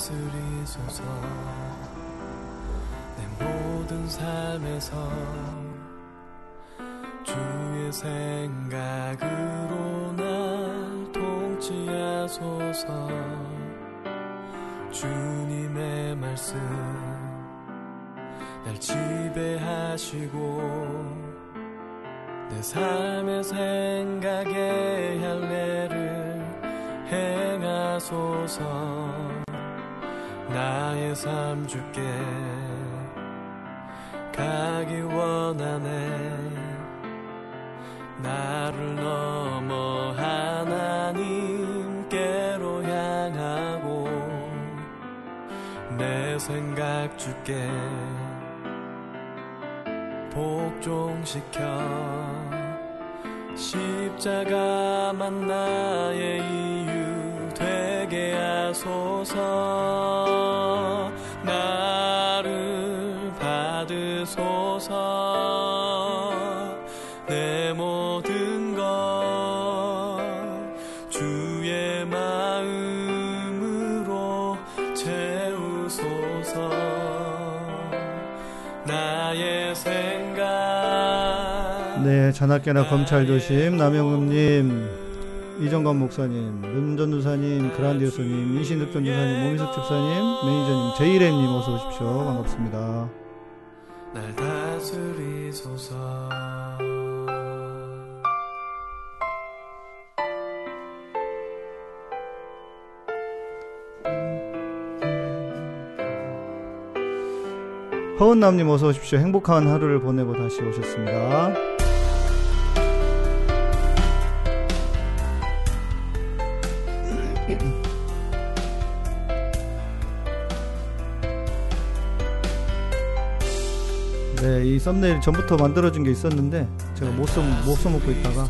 다스리소서. 내 모든 삶에서 주의 생각으로 날 통치하소서. 주님의 말씀 날 지배하시고 내 삶의 생각에 할례를 행하소서 나의 삶 주께 가기 원하네. 나를 넘어 하나님께로 향하고 내 생각 주께 복종시켜. 십자가만 나의 이유 하소서. 나를 받으소서. 내 모든 것 주의 마음으로 채우소서. 나의 생각. 네, 자나깨나 검찰 조심 남영음님 이정관 목사님, 문전도사님, 그란디오스님, 인신득 전도사님, 모미석 집사님, 매니저님, 제이레님 어서 오십시오. 반갑습니다. 날 다스리소서 허은남님 어서 오십시오. 행복한 하루를 보내고 다시 오셨습니다. 네, 이 썸네일 전부터 만들어준 게 있었는데 제가 못, 써, 못 써먹고 있다가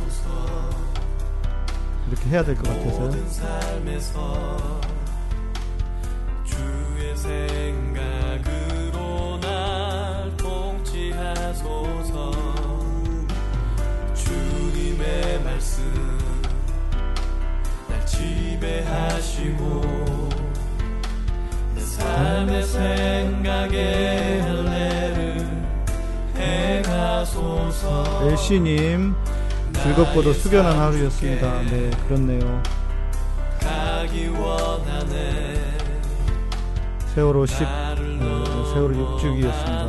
이렇게 해야 될 것 같아서요. 지배하시고 내 삶의 생각에 엘씨님 즐겁고도 숙연한 하루였습니다. 네, 그렇네요. 세월호 10, 나를 어, 세월호 6주기였습니다.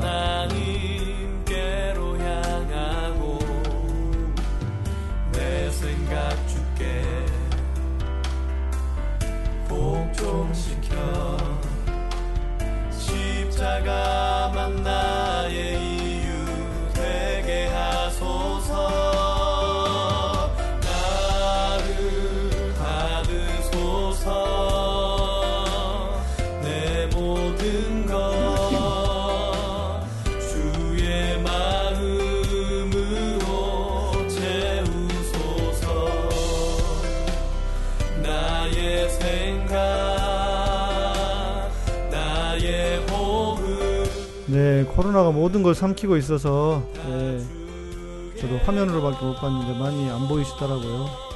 코로나가 모든 걸 삼키고 있어서 네, 저도 화면으로밖에 못 봤는데 많이 안 보이시더라고요.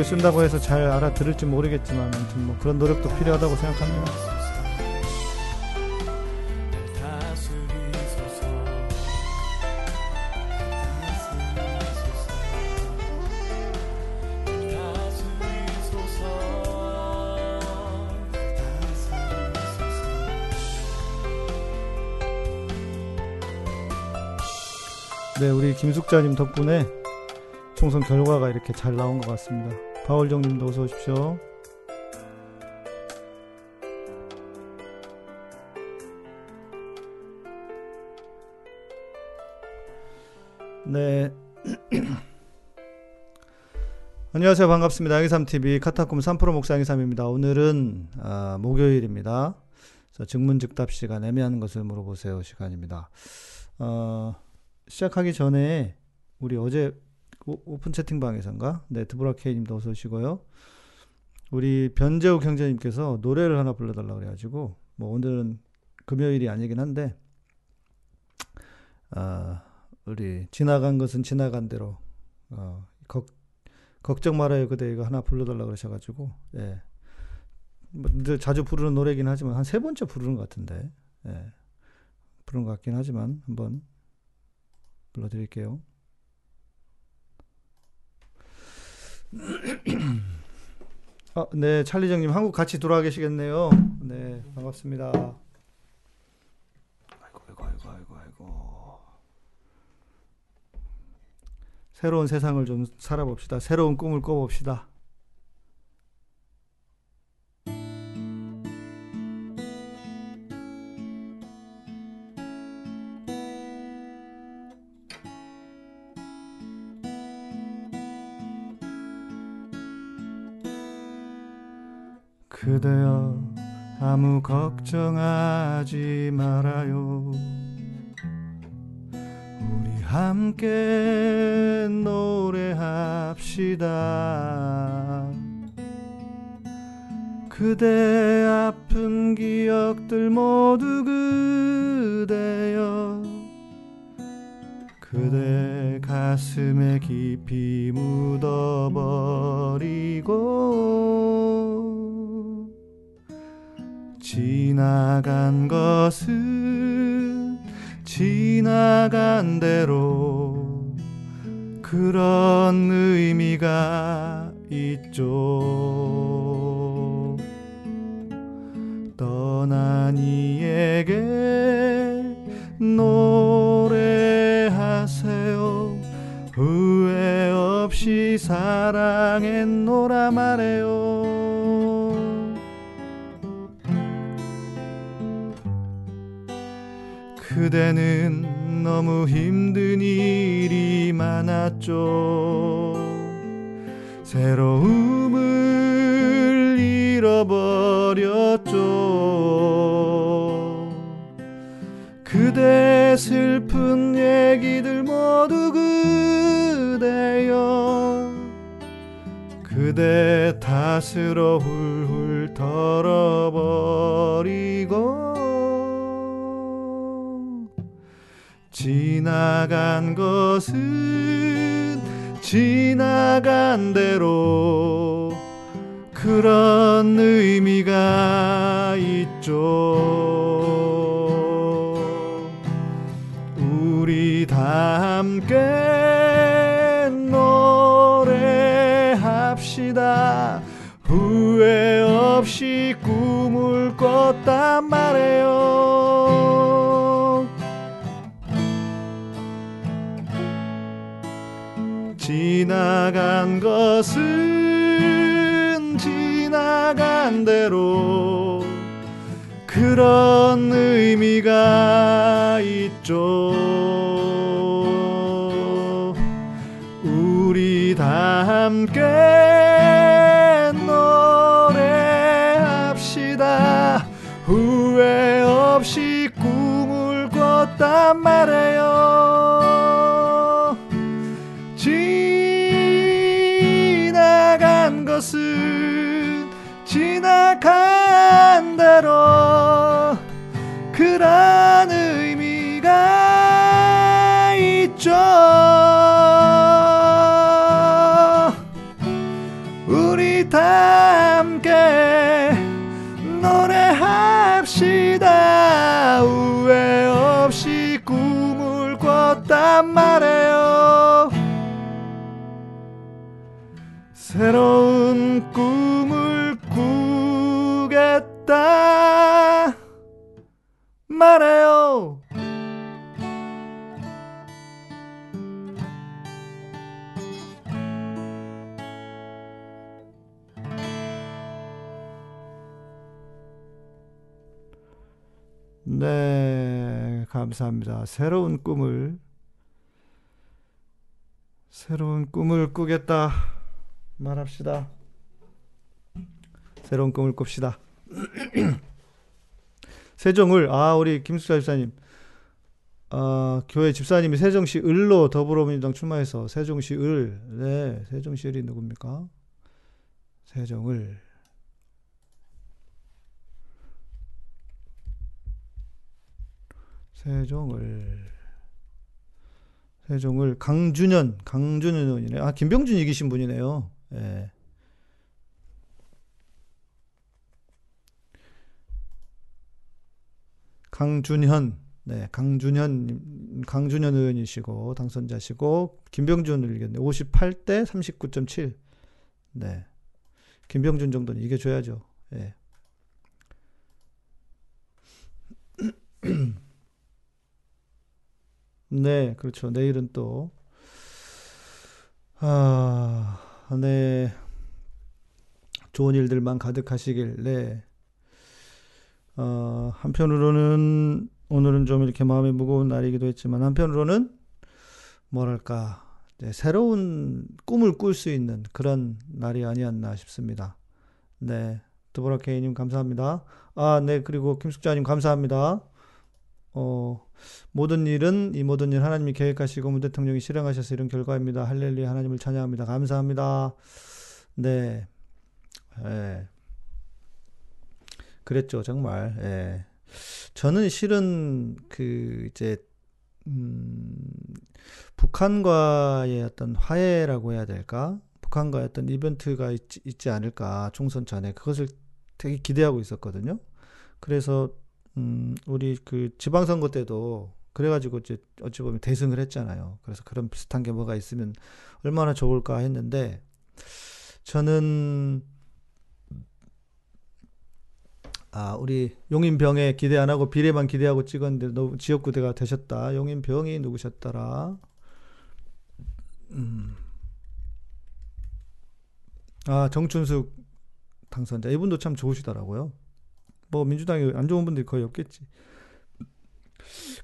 댓글 쓴다고 해서 잘 알아들을지 모르겠지만, 아무튼 뭐 그런 노력도 필요하다고 생각합니다. 네, 우리 김숙자님 덕분에 총선 결과가 이렇게 잘 나온 것 같습니다. 바울정님도 어서 오십시오. 네. 안녕하세요. 반갑습니다. 양희삼TV 카타콤 3프로 목사 양희삼입니다. 오늘은 아, 목요일입니다. 증문즉답 시간, 애매한 것을 물어보세요 시간입니다. 어, 시작하기 전에 우리 어제 오- 오픈 채팅방에선가? 네, 드보라 케이님도 어서 오시고요. 우리 변재욱 형제님께서 노래를 하나 불러달라고 그래가지고 뭐 오늘은 금요일이 아니긴 한데 아, 우리 지나간 것은 지나간 대로 어, 걱, 걱정 말아요 그대 이거 하나 불러달라 그러셔가지고 예. 뭐늘 자주 부르는 노래긴 하지만 한 세 번째 부르는 것 같은데 예. 부르는 것 같긴 하지만 한번 불러드릴게요. 아, 네, 찰리정님 한국 같이 돌아와 계시겠네요. 네, 반갑습니다. 아이고, 아이고, 아이고, 아이고, 아이고. 새로운 세상을 좀 살아봅시다. 새로운 꿈을 꿔봅시다. 그대여 아무 걱정하지 말아요. 우리 함께 노래합시다. 그대 아픈 기억들 모두 그대여 그대 가슴에 깊이 묻어버리고 지나간 것은 지나간 대로 그런 의미가 있죠. 떠난 이에게 노래하세요. 후회 없이 사랑했노라 말해요. 그대는 너무 힘든 일이 많았죠. 새로움을 잃어버렸죠. 그대 슬픈 얘기들 모두 그대여. 그대 탓으로 훌훌 털어버리고 지나간 것은 지나간 대로 그런 의미가 있죠. 우리 다 함께 노래합시다. 후회 없이 꿈을 꿨단 말이에요. 지나간 것은 지나간 대로 그런 의미가 있죠. 우리 다 함께 노래합시다. 후회 없이 꿈을 꿨단 말이에요. 지나간 대로 그런 의미가 있죠. 우리 다 함께 노래합시다. 후회 없이 꿈을 꿨단 말 감사합니다. 새로운 꿈을 새로운 꿈을 꾸겠다 말합시다. 새로운 꿈을 꿉시다. 세종을 아 우리 김숙자 집사님 아 교회 집사님이 세종시 을로 더불어민주당 출마해서 세종시 을, 네 세종시 을이 누굽니까? 세종을 세종을 세종을 강준현 강준현 의원이네. 아 김병준 이기신 분이네요. 예. 강준현 네 강준현 강준현 의원이시고 당선자시고 김병준을 이겼네. 58대 39.7. 네. 김병준 정도는 이겨줘야죠. 예. 네, 그렇죠. 내일은 또, 아, 네. 좋은 일들만 가득하시길, 네. 어, 한편으로는 오늘은 좀 이렇게 마음이 무거운 날이기도 했지만, 한편으로는 뭐랄까, 네, 새로운 꿈을 꿀 수 있는 그런 날이 아니었나 싶습니다. 네. 드보라 케이님 감사합니다. 아, 네. 그리고 김숙자님 감사합니다. 어, 모든 일은 이 모든 일 하나님이 계획하시고 문 대통령이 실행하셔서 이런 결과입니다. 할렐루야 하나님을 찬양합니다. 감사합니다. 네. 예. 그랬죠. 정말. 예. 저는 실은 그 이제 음, 북한과의 어떤 화해라고 해야 될까? 북한과의 어떤 이벤트가 있지, 있지 않을까? 총선 전에 그것을 되게 기대하고 있었거든요. 그래서 음, 우리 그 지방선거 때도 그래가지고 이제 어찌 보면 대승을 했잖아요. 그래서 그런 비슷한 게 뭐가 있으면 얼마나 좋을까 했는데 저는 아 우리 용인병에 기대 안 하고 비례만 기대하고 찍었는데 너무 지역구대가 되셨다. 용인병이 누구셨더라? 음. 아 정춘숙 당선자 이분도 참 좋으시더라고요. 뭐 민주당이 안 좋은 분들이 거의 없겠지.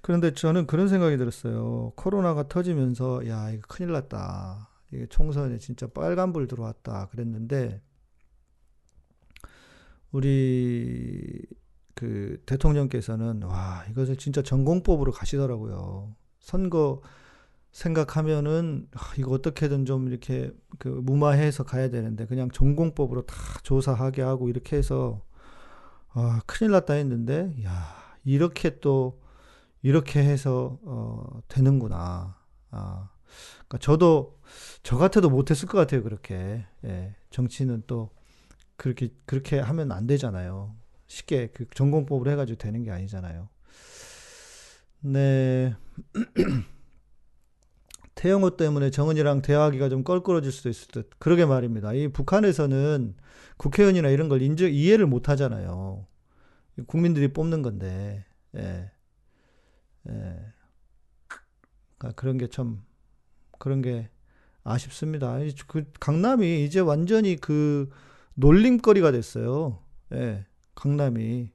그런데 저는 그런 생각이 들었어요. 코로나가 터지면서 야 이거 큰일 났다. 이게 총선에 진짜 빨간불 들어왔다 그랬는데 우리 그 대통령께서는 와 이것을 진짜 전공법으로 가시더라고요. 선거 생각하면은 아, 이거 어떻게든 좀 이렇게 그 무마해서 가야 되는데 그냥 전공법으로 다 조사하게 하고 이렇게 해서 아, 큰일 났다 했는데, 야, 이렇게 또, 이렇게 해서, 어, 되는구나. 아, 그러니까 저도, 저 같아도 못했을 것 같아요, 그렇게. 예, 정치는 또, 그렇게, 그렇게 하면 안 되잖아요. 쉽게 그 전공법으로 해가지고 되는 게 아니잖아요. 네. 태영호 때문에 정은이랑 대화하기가 좀 껄끄러질 수도 있을 듯. 그러게 말입니다. 이 북한에서는 국회의원이나 이런 걸 인정, 이해를 못 하잖아요. 국민들이 뽑는 건데, 예. 예. 그러니까 그런 게 참, 그런 게 아쉽습니다. 그 강남이 이제 완전히 그 놀림거리가 됐어요. 예. 강남이.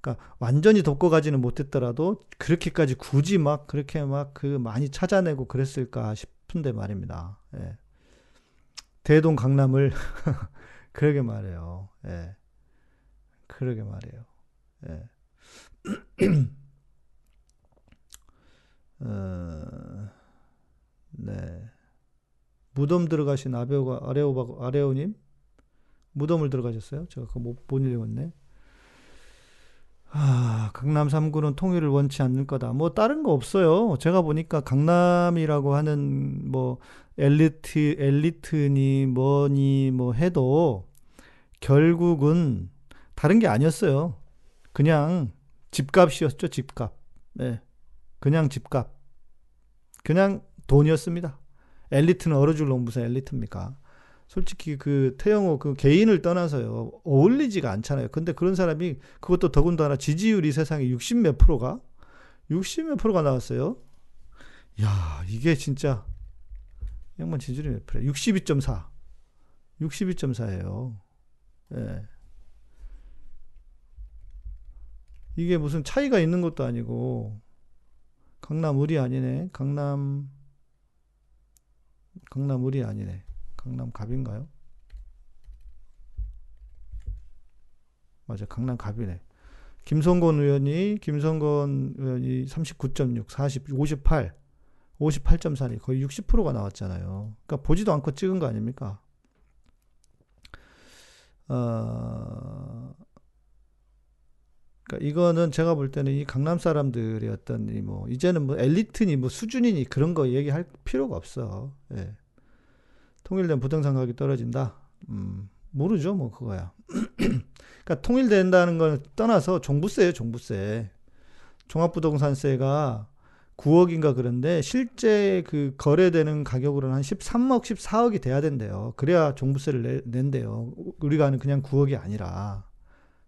그러니까 완전히 덮고가지는 못했더라도 그렇게까지 굳이 막 그렇게 막 그 많이 찾아내고 그랬을까 싶은데 말입니다. 예. 대동 강남을 그러게 말해요. 예. 그러게 말이에요. 예. 어, 네. 무덤 들어가신 아베오가 아레오바 아레오님 무덤을 들어가셨어요? 제가 그거 못, 못 읽었네. 아, 강남 3구는 통일을 원치 않는 거다. 뭐 다른 거 없어요. 제가 보니까 강남이라고 하는 뭐 엘리트 엘리트니 뭐니 뭐 해도 결국은 다른 게 아니었어요. 그냥 집값이었죠, 집값. 네. 그냥 집값. 그냥 돈이었습니다. 엘리트는 얼어줄 놈 무슨 엘리트입니까? 솔직히 그 태영호 그 개인을 떠나서요 어울리지가 않잖아요. 근데 그런 사람이 그것도 더군다나 지지율이 세상에 60 몇 프로가 60 몇 프로가 나왔어요. 야 이게 진짜 양반 지지율이 몇 프로? 62.4. 62.4예요. 예. 이게 무슨 차이가 있는 것도 아니고 강남 을이 아니네. 강남 강남 을이 아니네. 강남 갑인가요? 맞아, 강남 갑이네. 김성건 의원이 김성건 의원이 39.6, 40, 58, 58.4니 거의 60%가 나왔잖아요. 그러니까 보지도 않고 찍은 거 아닙니까? 어, 그러니까 이거는 제가 볼 때는 이 강남 사람들의 어떤 이뭐 이제는 뭐 엘리트니 뭐 수준이니 그런 거 얘기할 필요가 없어. 예. 통일된 부동산 가격이 떨어진다. 음, 모르죠, 뭐 그거야. 그러니까 통일된다는 걸 떠나서 종부세예요, 종부세. 종합부동산세가 9억인가 그런데 실제 그 거래되는 가격으로는 한 13억, 14억이 돼야 된대요. 그래야 종부세를 내, 낸대요. 우리가 아는 그냥 9억이 아니라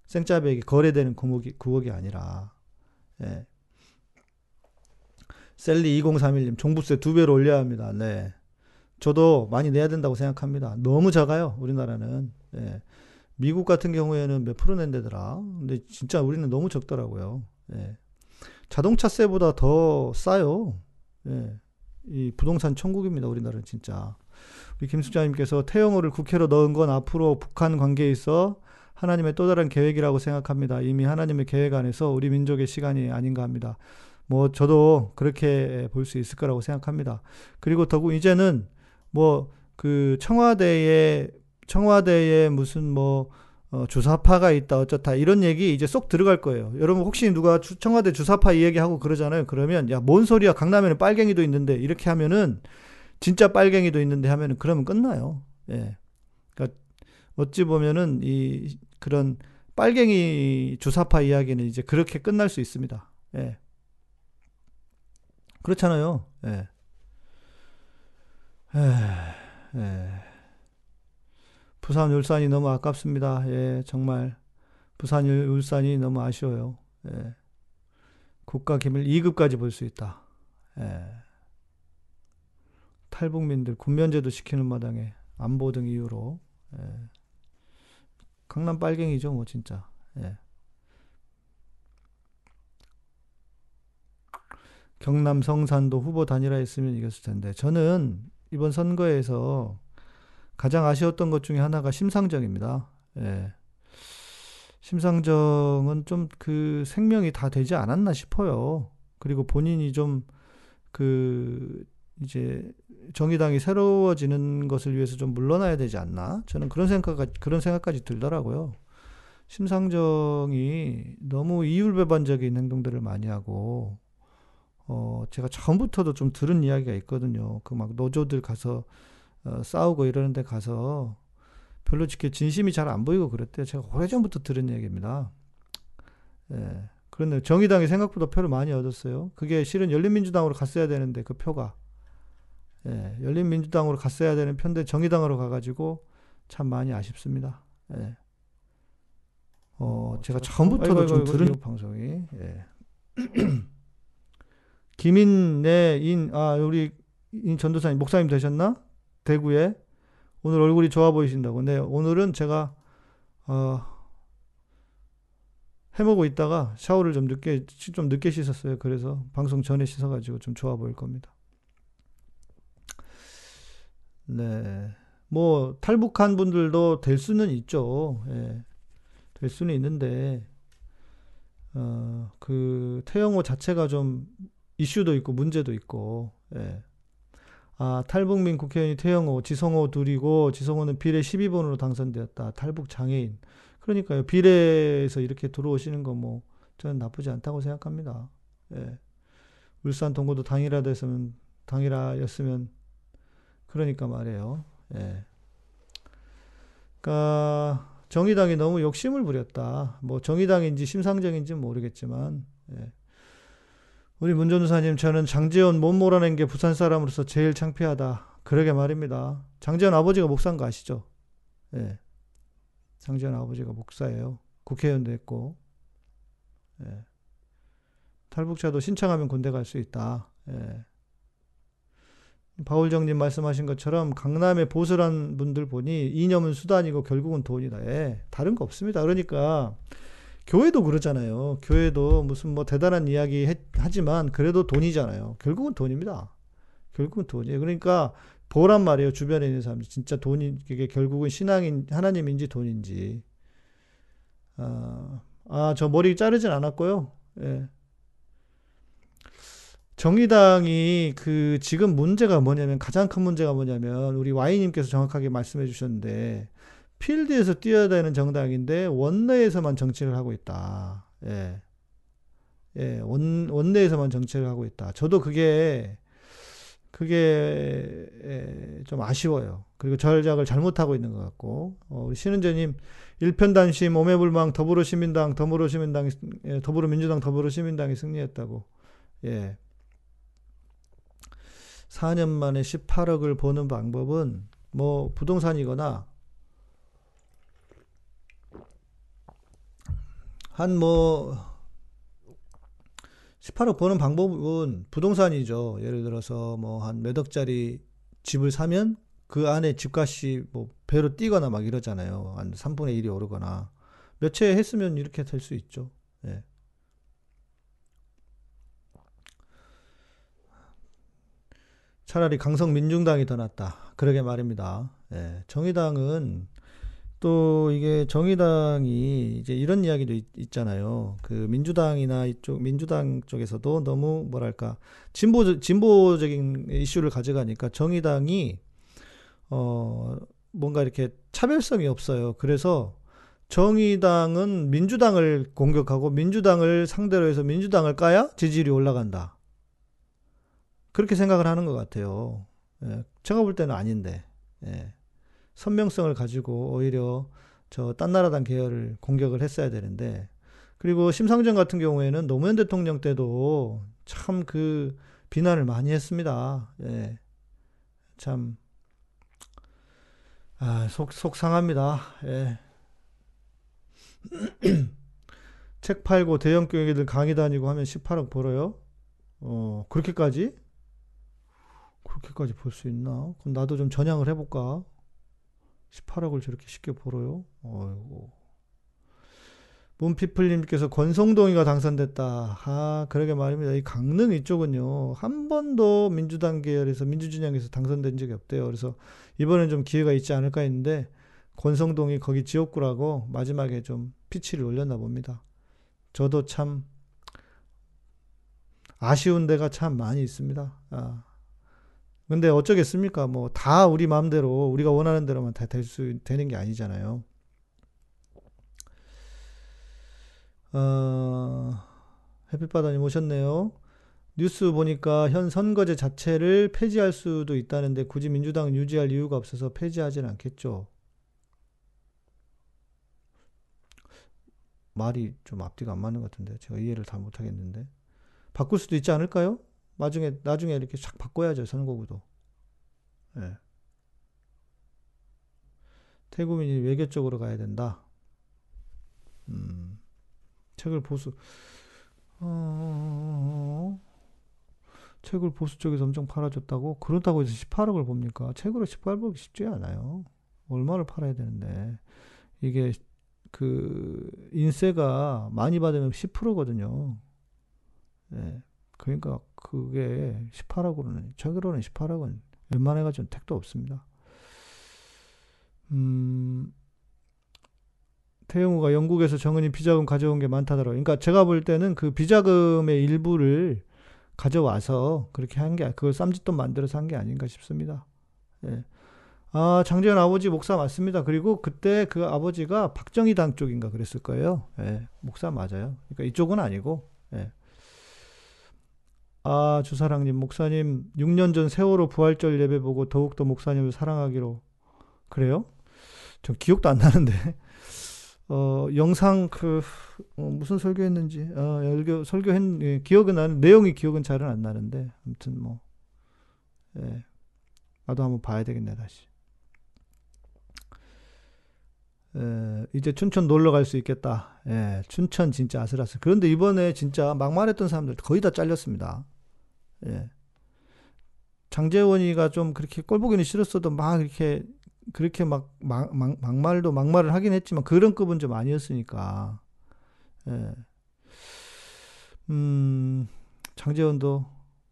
생짜배기 거래되는 9억이, 9억이 아니라 예. 셀리 2031님 종부세 두 배로 올려야 합니다. 네. 저도 많이 내야 된다고 생각합니다. 너무 작아요. 우리나라는. 예. 미국 같은 경우에는 몇 프로 낸대더라. 근데 진짜 우리는 너무 적더라고요. 예. 자동차세보다 더 싸요. 예. 이 부동산 천국입니다. 우리나라는 진짜. 우리 김숙자님께서 태영호를 국회로 넣은 건 앞으로 북한 관계에 있어 하나님의 또 다른 계획이라고 생각합니다. 이미 하나님의 계획 안에서 우리 민족의 시간이 아닌가 합니다. 뭐 저도 그렇게 볼 수 있을 거라고 생각합니다. 그리고 더구 이제는 뭐 그 청와대에 청와대에 무슨 뭐 어, 주사파가 있다 어쩌다 이런 얘기 이제 쏙 들어갈 거예요. 여러분 혹시 누가 주, 청와대 주사파 이 얘기하고 그러잖아요. 그러면 야 뭔 소리야 강남에는 빨갱이도 있는데 이렇게 하면은 진짜 빨갱이도 있는데 하면은 그러면 끝나요. 예. 그러니까 어찌 보면은 이 그런 빨갱이 주사파 이야기는 이제 그렇게 끝날 수 있습니다. 예. 그렇잖아요. 예. 에, 예. 부산 울산이 너무 아깝습니다. 예, 정말 부산 울산이 너무 아쉬워요. 예. 국가 기밀 2급까지 볼 수 있다. 예. 탈북민들 군면제도 시키는 마당에 안보 등 이유로 예. 강남 빨갱이죠, 뭐 진짜. 예. 경남 성산도 후보 단일화 했으면 이겼을 텐데 저는 이번 선거에서 가장 아쉬웠던 것 중에 하나가 심상정입니다. 예. 심상정은 좀 그 생명이 다 되지 않았나 싶어요. 그리고 본인이 좀 그 이제 정의당이 새로워지는 것을 위해서 좀 물러나야 되지 않나? 저는 그런 생각 그런 생각까지 들더라고요. 심상정이 너무 이율배반적인 행동들을 많이 하고 어 제가 처음부터도 좀 들은 이야기가 있거든요. 그 막 노조들 가서 어, 싸우고 이러는 데 가서 별로 이렇게 진심이 잘 안 보이고 그랬대요. 제가 오래전부터 들은 얘기입니다. 예. 그런데 정의당이 생각보다 표를 많이 얻었어요. 그게 실은 열린민주당으로 갔어야 되는데 그 표가 예, 열린민주당으로 갔어야 되는 편데 정의당으로 가가지고 참 많이 아쉽습니다. 예. 어, 어 제가 처음부터도 좀 들은 방송이 예. 김인내인 아 우리 인 전도사님 목사님 되셨나? 대구에 오늘 얼굴이 좋아 보이신다고. 네, 오늘은 제가 어, 해먹고 있다가 샤워를 좀 늦게 좀 늦게 씻었어요. 그래서 방송 전에 씻어가지고 좀 좋아 보일 겁니다. 네, 뭐 탈북한 분들도 될 수는 있죠. 예, 될 수는 있는데 어, 그 태영호 자체가 좀 이슈도 있고 문제도 있고 예. 아, 탈북민 국회의원이 태영호, 지성호 둘이고 지성호는 비례 12번으로 당선되었다. 탈북 장애인. 그러니까요. 비례에서 이렇게 들어오시는 거 뭐 저는 나쁘지 않다고 생각합니다. 예. 울산 동구도 당일화 됐으면 당일화였으면 그러니까 말이에요. 예. 그러니까 정의당이 너무 욕심을 부렸다. 뭐 정의당인지 심상정인지 모르겠지만 예. 우리 문전우사님 저는 장재원 못 몰아낸 게 부산 사람으로서 제일 창피하다. 그러게 말입니다. 장재원 아버지가 목사인 거 아시죠? 예. 장재원 아버지가 목사예요. 국회의원도 했고. 예. 탈북자도 신청하면 군대 갈 수 있다. 예. 바울정님 말씀하신 것처럼 강남에 보슬한 분들 보니 이념은 수단이고 결국은 돈이다. 예. 다른 거 없습니다. 그러니까 교회도 그러잖아요. 교회도 무슨 뭐 대단한 이야기 해, 하지만 그래도 돈이잖아요. 결국은 돈입니다. 결국은 돈이에요. 그러니까 보란 말이에요. 주변에 있는 사람들. 진짜 돈이, 이게 결국은 신앙인, 하나님인지 돈인지. 아, 아, 저 머리 자르진 않았고요. 예. 정의당이 그 지금 문제가 뭐냐면 가장 큰 문제가 뭐냐면 우리 와이님께서 정확하게 말씀해 주셨는데 필드에서 뛰어야 되는 정당인데 원내에서만 정치를 하고 있다. 예. 예, 원, 원내에서만 정치를 하고 있다. 저도 그게, 그게, 예, 좀 아쉬워요. 그리고 전략을 잘못하고 있는 것 같고, 어, 우리 신은재님, 일편단심, 오매불망, 더불어시민당, 더불어시민당, 예, 더불어민주당, 더불어시민당이 승리했다고. 예. 4년 만에 18억을 버는 방법은 뭐 부동산이거나 한뭐 18억 버는 방법은 부동산이죠. 예를 들어서 뭐 한 몇 억짜리 집을 사면 그 안에 집값이 뭐 배로 뛰거나 막 이러잖아요. 한 3분의 1이 오르거나. 몇 채 했으면 이렇게 될 수 있죠. 예. 차라리 강성 민중당이 더 낫다. 그러게 말입니다. 예. 정의당은 또 이게 정의당이 이제 이런 이야기도 있, 잖아요그 민주당이나 이쪽 민주당 쪽에서도 너무 뭐랄까 진보 진보적인 이슈를 가져가니까 정의당이 어 뭔가 이렇게 차별성이 없어요. 그래서 정의당은 민주당을 공격하고 민주당을 상대로 해서 민주당을 까야 지지율이 올라간다. 그렇게 생각을 하는 것 같아요. 예, 제가 볼 때는 아닌데. 예. 선명성을 가지고 오히려 저 딴 나라당 계열을 공격을 했어야 되는데 그리고 심상정 같은 경우에는 노무현 대통령 때도 참 그 비난을 많이 했습니다. 예. 참, 아, 속, 속상합니다. 예. 책 팔고 대형 교육애들 강의 다니고 하면 18억 벌어요? 어, 그렇게까지? 그렇게까지 벌수 있나? 그럼 나도 좀 전향을 해볼까? 18억을 저렇게 쉽게 벌어요? 어이고. 문피플님께서 권성동이가 당선됐다. 아, 그러게 말입니다. 이 강릉 이쪽은요, 한 번도 민주당 계열에서, 민주진영에서 당선된 적이 없대요. 그래서 이번엔 좀 기회가 있지 않을까 했는데, 권성동이 거기 지역구라고 마지막에 좀 피치를 올렸나 봅니다. 저도 참 아쉬운 데가 참 많이 있습니다. 아, 근데 어쩌겠습니까? 뭐 다 우리 마음대로 우리가 원하는 대로만 다 될 수 되는 게 아니잖아요. 어, 햇빛바다님 오셨네요. 뉴스 보니까 현 선거제 자체를 폐지할 수도 있다는데 굳이 민주당은 유지할 이유가 없어서 폐지하진 않겠죠. 말이 좀 앞뒤가 안 맞는 것 같은데 제가 이해를 다 못하겠는데 바꿀 수도 있지 않을까요? 나중에 나중에 이렇게 쫙 바꿔야죠 선거구도. 예. 태국인이 외교 쪽으로 가야 된다. 음, 책을 보수 어, 책을 보수 쪽에서 엄청 팔아줬다고 그렇다고 해서 18억을 봅니까? 책으로 18억이 쉽지 않아요. 얼마를 팔아야 되는데 이게 그 인세가 많이 받으면 10%거든요. 예. 그러니까 그게 18억으로는 최근로는 18억은 웬만해 가지고 택도 없습니다. 음, 태영우가 영국에서 정은이 비자금 가져온 게 많다더라고요. 그러니까 제가 볼 때는 그 비자금의 일부를 가져와서 그렇게 한 게, 그걸 쌈짓돈 만들어서 한 게 아닌가 싶습니다. 예. 아, 장재현 아버지 목사 맞습니다. 그리고 그때 그 아버지가 박정희 당 쪽인가 그랬을 거예요. 예, 목사 맞아요. 그러니까 이쪽은 아니고, 예. 아, 주사랑님, 목사님, 6년 전 세월호 부활절 예배 보고 더욱더 목사님을 사랑하기로. 그래요? 전 기억도 안 나는데. 어, 영상 그, 어, 무슨 설교했는지, 어, 설교, 설교했, 예, 기억은 나는, 내용이 기억은 잘은 안 나는데. 아무튼 뭐, 예. 나도 한번 봐야 되겠네, 다시. 에, 이제 춘천 놀러 갈 수 있겠다. 예, 춘천 진짜 아슬아슬. 그런데 이번에 진짜 막말했던 사람들 거의 다 잘렸습니다. 예. 장재원이가 좀 그렇게 꼴보기는 싫었어도 막 이렇게 그렇게 막, 막, 막 막말도 막말을 하긴 했지만 그런 급은 좀 아니었으니까. 예. 음, 장재원도.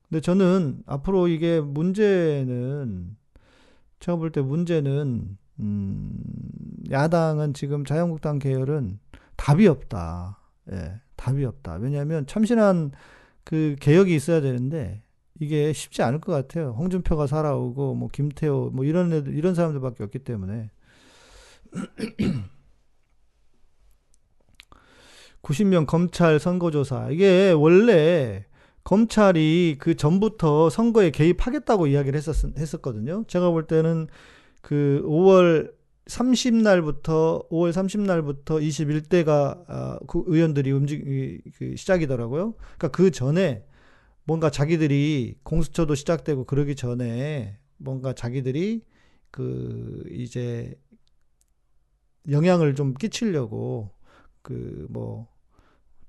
근데 저는 앞으로 이게 문제는 제가 볼 때 문제는 음, 야당은 지금 자유한국당 계열은 답이 없다. 예, 답이 없다. 왜냐하면 참신한 그 개혁이 있어야 되는데 이게 쉽지 않을 것 같아요. 홍준표가 살아오고 뭐 김태호 뭐 이런 애들 이런 사람들밖에 없기 때문에 90명 검찰 선거조사 이게 원래 검찰이 그 전부터 선거에 개입하겠다고 이야기를 했었, 했었거든요. 제가 볼 때는 그 5월 30날부터 5월 30날부터 21대가 아, 그 의원들이 움직 그 시작이더라고요. 그러니까 그 전에 뭔가 자기들이 공수처도 시작되고 그러기 전에 뭔가 자기들이 그 이제 영향을 좀 끼치려고 그 뭐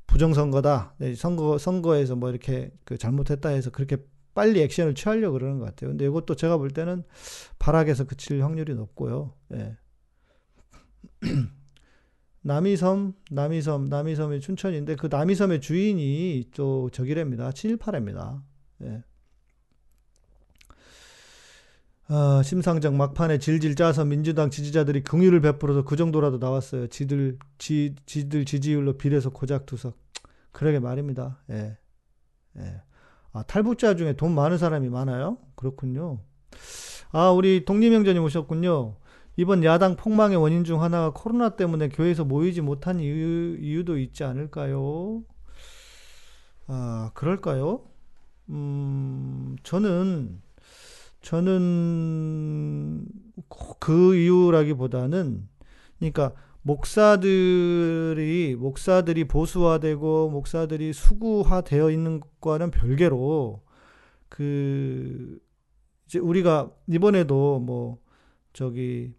부정선거다 네, 선거 선거에서 뭐 이렇게 그 잘못했다 해서 그렇게 빨리 액션을 취하려고 그러는 것 같아요. 근데 이것도 제가 볼 때는 발악에서 그칠 확률이 높고요. 예. 남이섬, 남이섬, 남이섬이 춘천인데 그 남이섬의 주인이 또 저기랍니다. 친일파랍니다. 예. 아, 심상정 막판에 질질 짜서 민주당 지지자들이 긍휼을 베풀어서 그 정도라도 나왔어요. 지들 지 지들 지지율로 비례서 고작 투석. 그러게 말입니다. 예. 예. 아, 탈북자 중에 돈 많은 사람이 많아요? 그렇군요. 아, 우리 독립형제님 오셨군요. 이번 야당 폭망의 원인 중 하나가 코로나 때문에 교회에서 모이지 못한 이유, 이유도 있지 않을까요? 아, 그럴까요? 음, 저는, 저는 그 이유라기보다는, 그러니까, 목사들이, 목사들이 보수화되고, 목사들이 수구화되어 있는 것과는 별개로, 그, 이제 우리가 이번에도 뭐, 저기,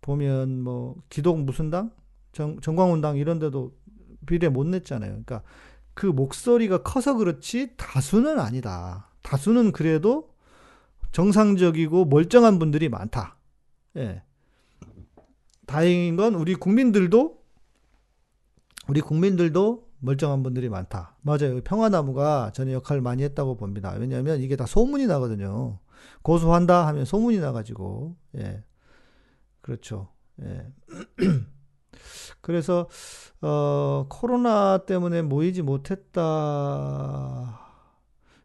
보면 뭐 기독 무슨 당, 정, 정광훈당 이런 데도 비례 못 냈잖아요. 그러니까 그 목소리가 커서 그렇지 다수는 아니다. 다수는 그래도 정상적이고 멀쩡한 분들이 많다. 예. 다행인 건 우리 국민들도 우리 국민들도 멀쩡한 분들이 많다. 맞아요. 평화나무가 저는 역할을 많이 했다고 봅니다. 왜냐하면 이게 다 소문이 나거든요. 고소한다 하면 소문이 나가지고 예. 그렇죠. 예. 그래서 어 코로나 때문에 모이지 못했다.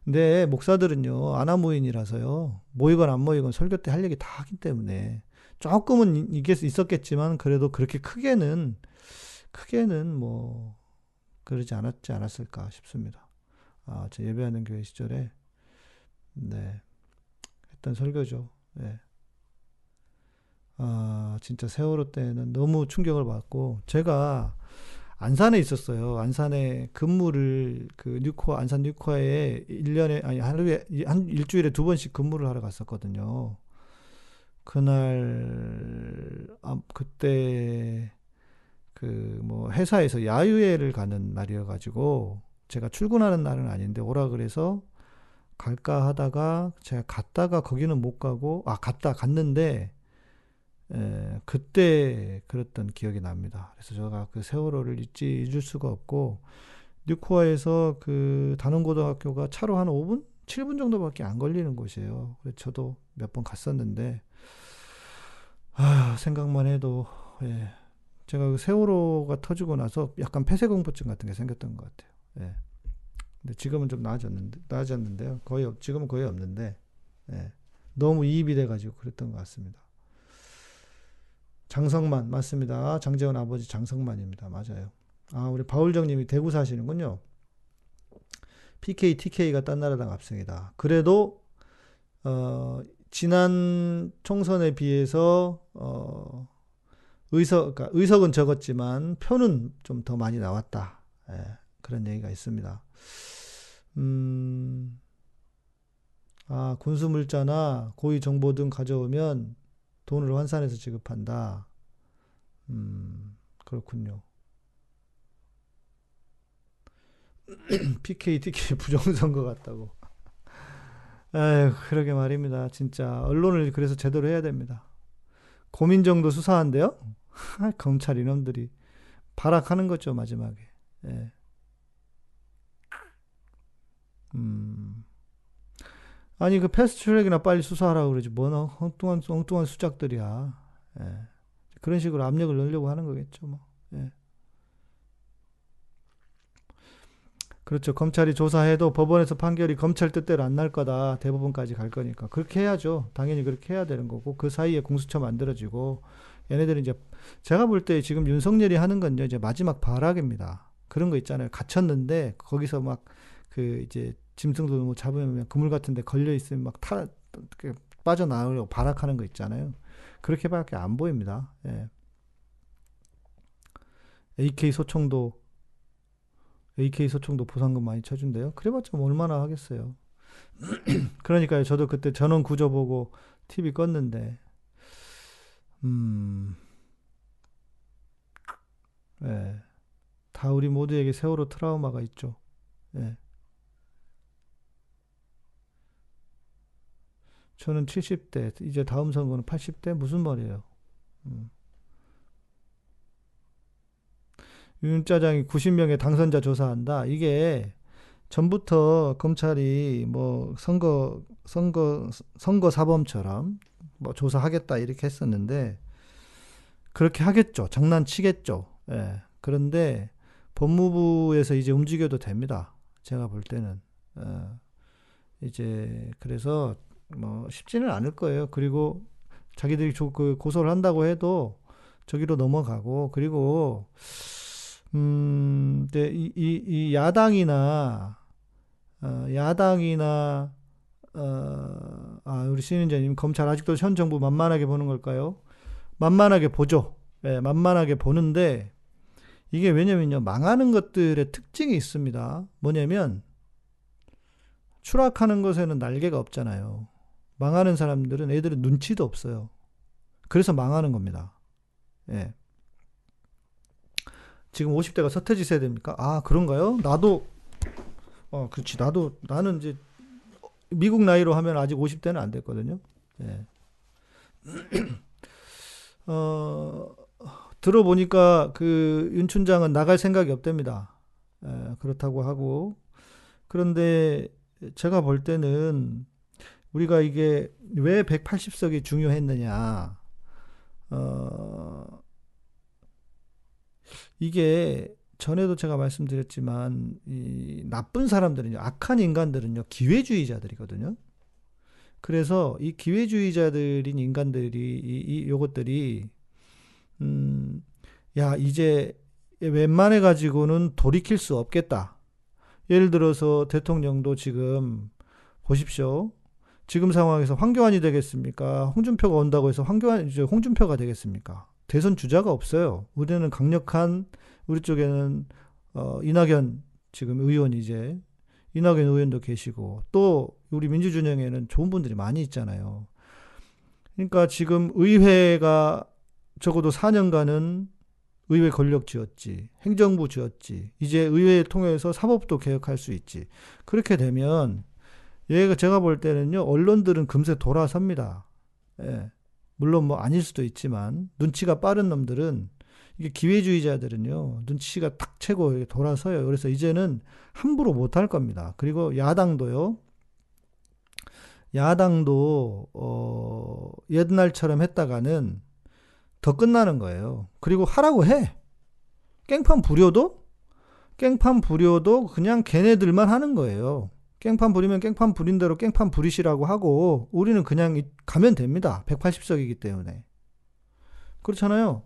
근데 목사들은요 아나무인이라서요 모이건 안 모이건 설교 때 할 얘기 다 하기 때문에 조금은 이게 있었겠지만 그래도 그렇게 크게는 크게는 뭐 그러지 않았지 않았을까 싶습니다. 아, 저 예배하는 교회 시절에 네 했던 설교죠. 네. 아, 진짜 세월호 때는 너무 충격을 받고, 제가 안산에 있었어요. 안산에 근무를, 그 뉴코아, 안산 뉴코아에 1년에, 아니, 하루에, 한 일주일에 두 번씩 근무를 하러 갔었거든요. 그날, 아, 그때, 그, 뭐, 회사에서 야유회를 가는 날이어 가지고, 제가 출근하는 날은 아닌데, 오라 그래서 갈까 하다가, 제가 갔다가 거기는 못 가고, 아, 갔다 갔는데, 에, 그때 그랬던 기억이 납니다. 그래서 제가 그 세월호를 잊지 잊을 수가 없고 뉴코아에서 그 단원고등학교가 차로 한 5분, 7분 정도밖에 안 걸리는 곳이에요. 그래서 저도 몇 번 갔었는데 아 생각만 해도 예. 제가 그 세월호가 터지고 나서 약간 폐쇄공포증 같은 게 생겼던 것 같아요. 예. 근데 지금은 좀 나아졌는데 나아졌는데요. 거의 지금은 거의 없는데 예. 너무 이입이 돼가지고 그랬던 것 같습니다. 장성만 맞습니다. 장재원 아버지 장성만입니다. 맞아요. 아 우리 바울정님이 대구 사시는군요. PK, TK가 딴 나라당 압승이다. 그래도 어, 지난 총선에 비해서 어, 의석, 그러니까 의석은 적었지만 표는 좀 더 많이 나왔다. 예, 그런 얘기가 있습니다. 음, 아 군수물자나 고위 정보 등 가져오면 돈을 환산해서 지급한다. 음, 그렇군요. PK, TK 부정선거 같다고. 에휴, 그러게 말입니다. 진짜. 언론을 그래서 제대로 해야 됩니다. 고민정도 수사한데요? 검찰 이놈들이 발악하는 거죠, 마지막에. 예. 음. 아니 그 패스트트랙이나 빨리 수사하라고 그러지 뭔 엉뚱한 엉뚱한 수작들이야. 예. 그런 식으로 압력을 넣으려고 하는 거겠죠, 뭐. 예. 그렇죠. 검찰이 조사해도 법원에서 판결이 검찰 뜻대로 안 날 거다. 대법원까지 갈 거니까. 그렇게 해야죠. 당연히 그렇게 해야 되는 거고. 그 사이에 공수처 만들어지고. 얘네들은 이제, 제가 볼 때 지금 윤석열이 하는 건 이제 마지막 발악입니다. 그런 거 있잖아요. 갇혔는데, 거기서 막, 그, 이제, 짐승도 뭐 잡으면 그물 같은 데 걸려 있으면 막 타, 빠져나오려고 발악하는 거 있잖아요. 그렇게밖에 안 보입니다. 예. AK 소총도 AK 소총도 보상금 많이 쳐준대요. 그래봤자 뭐 얼마나 하겠어요. 그러니까요. 저도 그때 전원 구조 보고 TV 껐는데, 음, 예, 다 우리 모두에게 세월호 트라우마가 있죠. 예. 저는 70대, 이제 다음 선거는 80대 무슨 말이에요? 음. 윤짜장이 90명의 당선자 조사한다. 이게 전부터 검찰이 뭐 선거 선거 선거 사범처럼 뭐 조사하겠다 이렇게 했었는데 그렇게 하겠죠. 장난치겠죠. 예. 그런데 법무부에서 이제 움직여도 됩니다. 제가 볼 때는 어, 이제 그래서 뭐 쉽지는 않을 거예요. 그리고 자기들이 그 고소를 한다고 해도 저기로 넘어가고 그리고 음, 네, 이, 이, 이 야당이나 어, 야당이나 어, 아, 우리 신인자님 검찰 아직도 현 정부 만만하게 보는 걸까요? 만만하게 보죠. 예, 만만하게 보는데 이게 왜냐면요 망하는 것들의 특징이 있습니다. 뭐냐면 추락하는 것에는 날개가 없잖아요. 망하는 사람들은 애들은 눈치도 없어요. 그래서 망하는 겁니다. 예. 지금 50대가 서태지 세대입니까? 아, 그런가요? 나도, 어, 그렇지. 나도, 나는 이제, 미국 나이로 하면 아직 50대는 안 됐거든요. 예. 어, 들어보니까 그 윤춘장은 나갈 생각이 없답니다. 예, 그렇다고 하고. 그런데 제가 볼 때는 우리가 이게 왜 180석이 중요했느냐. 어, 이게 전에도 제가 말씀드렸지만 이 나쁜 사람들은요, 악한 인간들은요, 기회주의자들이거든요. 그래서 이 기회주의자들인 인간들이 이, 이 요것들이 음, 야 이제 웬만해 가지고는 돌이킬 수 없겠다. 예를 들어서 대통령도 지금 보십시오. 지금 상황에서 황교안이 되겠습니까? 홍준표가 온다고 해서 황교안 이제 홍준표가 되겠습니까? 대선 주자가 없어요. 우리는 강력한 우리 쪽에는 어, 이낙연 지금 의원이 이제 이낙연 의원도 계시고 또 우리 민주준영에는 좋은 분들이 많이 있잖아요. 그러니까 지금 의회가 적어도 4년간은 의회 권력 쥐었지, 행정부 쥐었지, 이제 의회 통해서 사법도 개혁할 수 있지. 그렇게 되면 얘가 제가 볼 때는요 언론들은 금세 돌아섭니다. 예. 물론 뭐 아닐 수도 있지만 눈치가 빠른 놈들은 이게 기회주의자들은요 눈치가 탁 채고 돌아서요. 그래서 이제는 함부로 못 할 겁니다. 그리고 야당도요. 야당도 어 옛날처럼 했다가는 더 끝나는 거예요. 그리고 하라고 해. 깽판 부려도 깽판 부려도 그냥 걔네들만 하는 거예요. 깽판 부리면 깽판 부린 대로 깽판 부리시라고 하고 우리는 그냥 가면 됩니다. 180석이기 때문에. 그렇잖아요.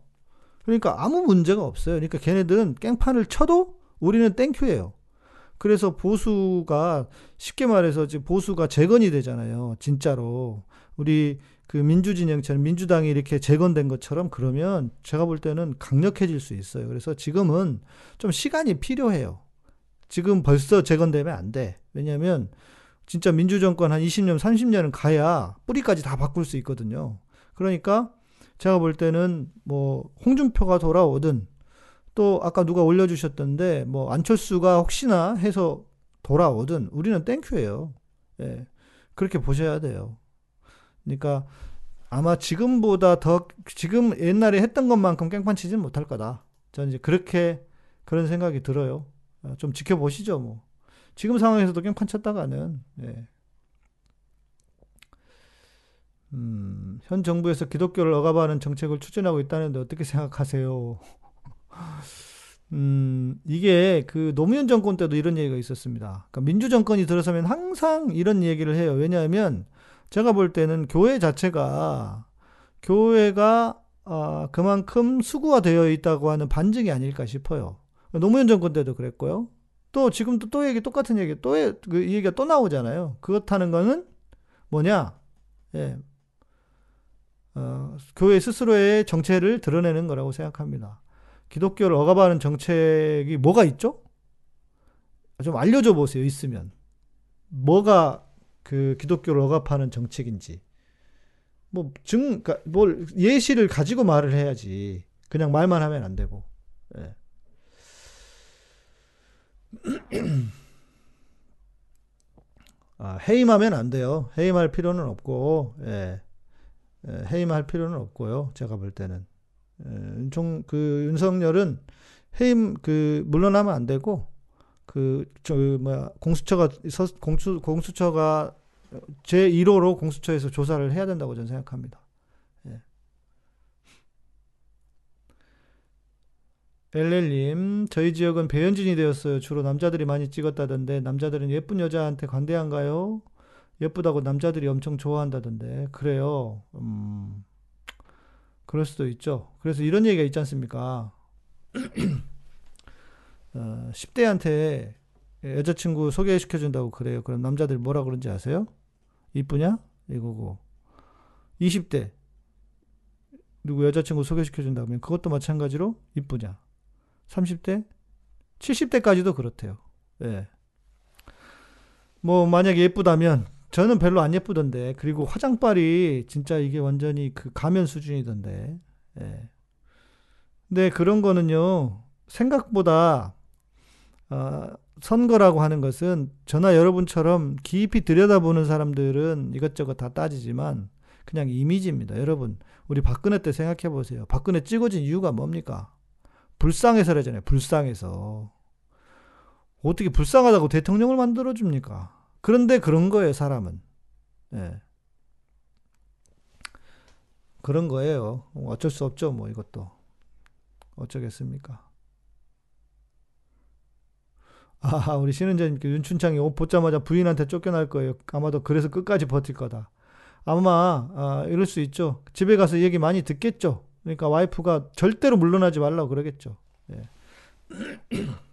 그러니까 아무 문제가 없어요. 그러니까 걔네들은 깽판을 쳐도 우리는 땡큐예요. 그래서 보수가 쉽게 말해서 지금 보수가 재건이 되잖아요. 진짜로. 우리 그 민주진영처럼 민주당이 이렇게 재건된 것처럼 그러면 제가 볼 때는 강력해질 수 있어요. 그래서 지금은 좀 시간이 필요해요. 지금 벌써 재건되면 안 돼. 왜냐하면 진짜 민주정권 한 20년, 30년은 가야 뿌리까지 다 바꿀 수 있거든요. 그러니까 제가 볼 때는 뭐 홍준표가 돌아오든 또 아까 누가 올려주셨던데 뭐 안철수가 혹시나 해서 돌아오든 우리는 땡큐예요. 예. 그렇게 보셔야 돼요. 그러니까 아마 지금보다 더 지금 옛날에 했던 것만큼 깽판 치지는 못할 거다. 저는 이제 그렇게 그런 생각이 들어요. 어, 좀 지켜보시죠, 뭐. 지금 상황에서도 깽판 쳤다가는, 예. 음, 현 정부에서 기독교를 억압하는 정책을 추진하고 있다는데 어떻게 생각하세요? 음, 이게 그 노무현 정권 때도 이런 얘기가 있었습니다. 그러니까 민주 정권이 들어서면 항상 이런 얘기를 해요. 왜냐하면 제가 볼 때는 교회 자체가 교회가 아, 그만큼 수구화되어 있다고 하는 반증이 아닐까 싶어요. 노무현 정권 때도 그랬고요. 또 지금도 또 얘기 똑같은 얘기 또 그 얘기가 또 나오잖아요. 그렇다는 거는 뭐냐? 예. 어, 교회 스스로의 정체를 드러내는 거라고 생각합니다. 기독교를 억압하는 정책이 뭐가 있죠? 좀 알려줘 보세요. 있으면 뭐가 그 기독교를 억압하는 정책인지 뭐 증, 그러니까 뭘 예시를 가지고 말을 해야지. 그냥 말만 하면 안 되고. 예. 아, 해임하면 안 돼요. 해임할 필요는 없고, 예. 예, 해임할 필요는 없고요. 제가 볼 때는. 예, 종, 그, 윤석열은 해임, 그, 물러나면 안 되고, 그, 저, 뭐야, 공수처가, 서, 공수, 공수처가 제1호로 공수처에서 조사를 해야 된다고 저는 생각합니다. 엘렐님, 저희 지역은 배현진이 되었어요. 주로 남자들이 많이 찍었다던데, 남자들은 예쁜 여자한테 관대한가요? 예쁘다고 남자들이 엄청 좋아한다던데, 그래요. 음, 그럴 수도 있죠. 그래서 이런 얘기가 있지 않습니까? 어, 10대한테 여자친구 소개시켜준다고 그래요. 그럼 남자들이 뭐라 그런지 아세요? 이쁘냐? 이거고. 20대. 누구 여자친구 소개시켜준다면 그것도 마찬가지로 이쁘냐? 30대? 70대까지도 그렇대요. 예. 뭐, 만약에 예쁘다면, 저는 별로 안 예쁘던데, 그리고 화장빨이 진짜 이게 완전히 그 가면 수준이던데, 예. 근데 그런 거는요, 생각보다, 어, 선거라고 하는 것은 저나 여러분처럼 깊이 들여다보는 사람들은 이것저것 다 따지지만 그냥 이미지입니다. 여러분, 우리 박근혜 때 생각해 보세요. 박근혜 찍어진 이유가 뭡니까? 불쌍해서라잖아요. 불쌍해서. 어떻게 불쌍하다고 대통령을 만들어줍니까? 그런데 그런 거예요, 사람은. 예. 그런 거예요. 어쩔 수 없죠, 뭐, 이것도. 어쩌겠습니까? 아, 우리 신은재님께 윤춘창이 옷 벗자마자 부인한테 쫓겨날 거예요. 아마도 그래서 끝까지 버틸 거다. 아마, 아, 이럴 수 있죠. 집에 가서 얘기 많이 듣겠죠. 그러니까 와이프가 절대로 물러나지 말라고 그러겠죠. 예.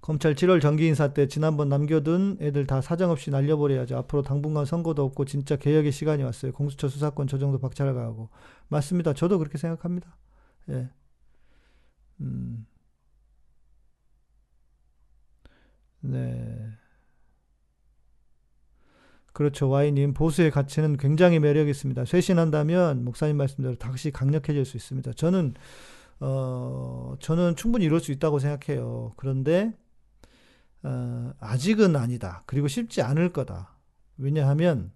검찰 7월 정기 인사 때 지난번 남겨둔 애들 다 사정없이 날려버려야죠. 앞으로 당분간 선거도 없고 진짜 개혁의 시간이 왔어요. 공수처 수사권 저 정도 박차가고 맞습니다. 저도 그렇게 생각합니다. 예. 음. 네. 그렇죠. 와이님, 보수의 가치는 굉장히 매력이 있습니다. 쇄신한다면, 목사님 말씀대로 다시 강력해질 수 있습니다. 저는, 어, 저는 충분히 이럴 수 있다고 생각해요. 그런데, 어, 아직은 아니다. 그리고 쉽지 않을 거다. 왜냐하면,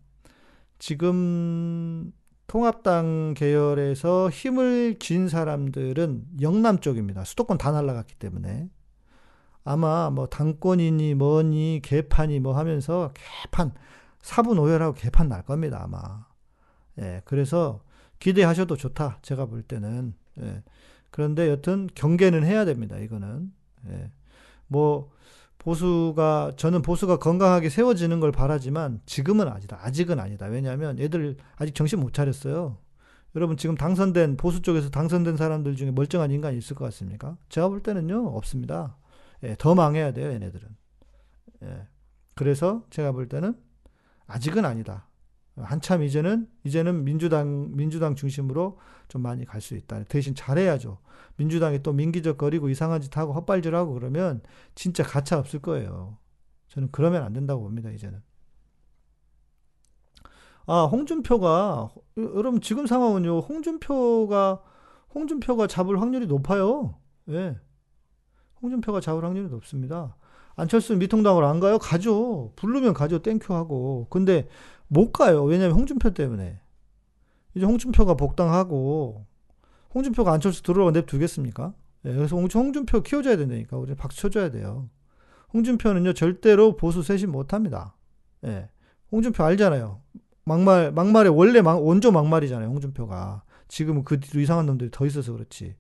지금, 통합당 계열에서 힘을 쥔 사람들은 영남 쪽입니다. 수도권 다 날라갔기 때문에. 아마 뭐 당권이니 뭐니 개판이 뭐 하면서 개판 사분 오열하고 개판 날 겁니다 아마. 예, 그래서 기대하셔도 좋다 제가 볼 때는. 예. 그런데 여튼 경계는 해야 됩니다 이거는. 예. 뭐 보수가 저는 보수가 건강하게 세워지는 걸 바라지만 지금은 아니다. 아직은 아니다. 왜냐하면 애들 아직 정신 못 차렸어요. 여러분 지금 당선된 보수 쪽에서 당선된 사람들 중에 멀쩡한 인간이 있을 것 같습니까? 제가 볼 때는요 없습니다. 예, 더 망해야 돼요, 얘네들은. 예. 그래서 제가 볼 때는 아직은 아니다. 한참 이제는 이제는 민주당 민주당 중심으로 좀 많이 갈 수 있다. 대신 잘해야죠. 민주당이 또 민기적 거리고 이상한 짓 하고 헛발질하고 그러면 진짜 가차 없을 거예요. 저는 그러면 안 된다고 봅니다. 이제는. 아 홍준표가 여러분 지금 상황은요. 홍준표가 홍준표가 잡을 확률이 높아요. 예. 홍준표가 잡을 확률이 높습니다. 안철수는 미통당으로 안 가요? 가죠. 부르면 가죠. thank you 하고. 근데 못 가요. 왜냐면 홍준표 때문에. 이제 홍준표가 복당하고 홍준표가 안철수 들어오고 냅두겠습니까? 예, 그래서 홍준표 키워줘야 된다니까. 우리 박수 쳐줘야 돼요. 홍준표는요 절대로 보수 쇄신 못합니다. 예, 홍준표 알잖아요. 막말 막말의 원래 막, 원조 막말이잖아요. 홍준표가 지금은 그 뒤로 이상한 놈들이 더 있어서 그렇지.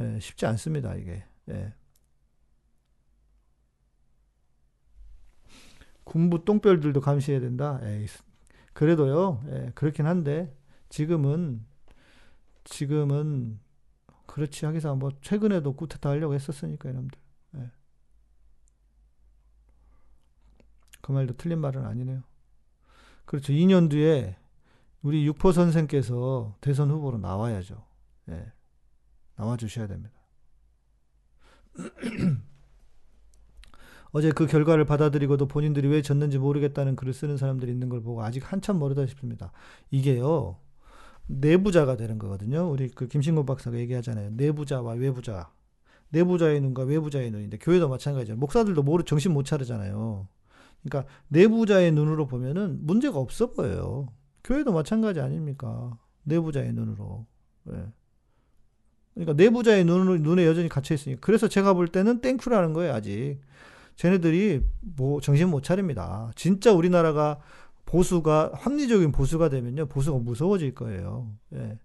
예, 쉽지 않습니다 이게. 예. 군부 똥별들도 감시해야 된다. 에이, 그래도요. 예, 그렇긴 한데 지금은 지금은 그렇지 하기사 뭐 최근에도 쿠데타 하려고 했었으니까 이놈들. 예. 그 말도 틀린 말은 아니네요. 그렇죠. 2년 뒤에 우리 육포 선생께서 대선 후보로 나와야죠. 예. 나와 주셔야 됩니다. 어제 그 결과를 받아들이고도 본인들이 왜 졌는지 모르겠다는 글을 쓰는 사람들이 있는 걸 보고 아직 한참 멀다 싶습니다. 이게요. 내부자가 되는 거거든요. 우리 그 김신곤 박사가 얘기하잖아요. 내부자와 외부자. 내부자의 눈과 외부자의 눈인데 교회도 마찬가지죠. 목사들도 모르 정신 못 차리잖아요. 그러니까 내부자의 눈으로 보면은 문제가 없어 보여요. 교회도 마찬가지 아닙니까? 내부자의 눈으로. 네. 그러니까 내부자의 눈, 눈에 여전히 갇혀 있으니까. 그래서 제가 볼 때는 thank you라는 거예요, 아직. 쟤네들이 뭐 정신 못 차립니다. 진짜 우리나라가 보수가 합리적인 보수가 되면요 보수가 무서워질 거예요. 예.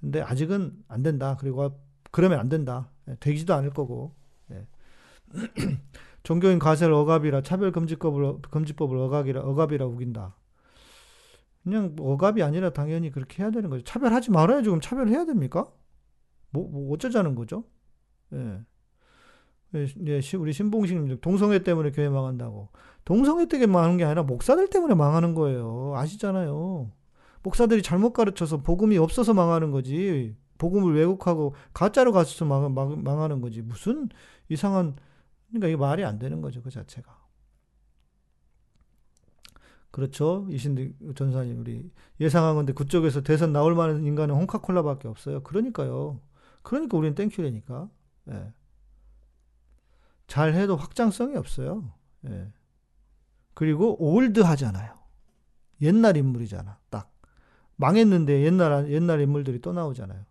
근데 아직은 안 된다. 그리고 그러면 안 된다. 예. 되지도 않을 거고. 예. 종교인 가세를 억압이라 차별 금지법을 금지법을 억압이라 억압이라 우긴다. 그냥 억압이 아니라 당연히 그렇게 해야 되는 거죠. 차별하지 말아야지 그럼 차별해야 됩니까? 뭐, 뭐 어쩌자는 거죠? 예. 예, 예 우리 신봉식님 동성애 때문에 교회 망한다고. 동성애 때문에 망하는 게 아니라 목사들 때문에 망하는 거예요. 아시잖아요. 목사들이 잘못 가르쳐서 복음이 없어서 망하는 거지. 복음을 왜곡하고 가짜로 가르쳐서 망, 망, 망하는 거지. 무슨 이상한 그러니까 이게 말이 안 되는 거죠. 그 자체가. 그렇죠. 이신득 전사님 우리 예상한 건데 그쪽에서 대선 나올 만한 인간은 홍카콜라밖에 없어요. 그러니까요. 그러니까 우리는 thank you라니까. 예. 잘 해도 확장성이 없어요. 예. 그리고 old 하잖아요. 옛날 인물이잖아. 딱. 망했는데 옛날, 옛날 인물들이 또 나오잖아요.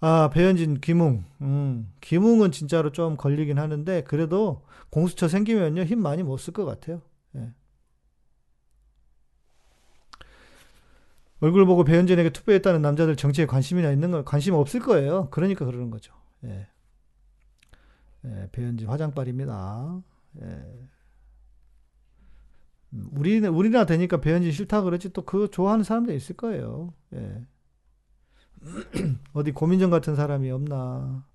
아, 배현진, 김웅. 음, 김웅은 진짜로 좀 걸리긴 하는데, 그래도 공수처 생기면요, 힘 많이 못 쓸 것 같아요. 예. 얼굴 보고 배현진에게 투표했다는 남자들 정치에 관심이나 있는 건 관심 없을 거예요. 그러니까 그러는 거죠. 예. 예, 배현진 화장빨입니다. 예. 음, 우리, 우리나 되니까 배현진 싫다 그러지 또 그 좋아하는 사람들 있을 거예요. 예. 어디 고민정 같은 사람이 없나.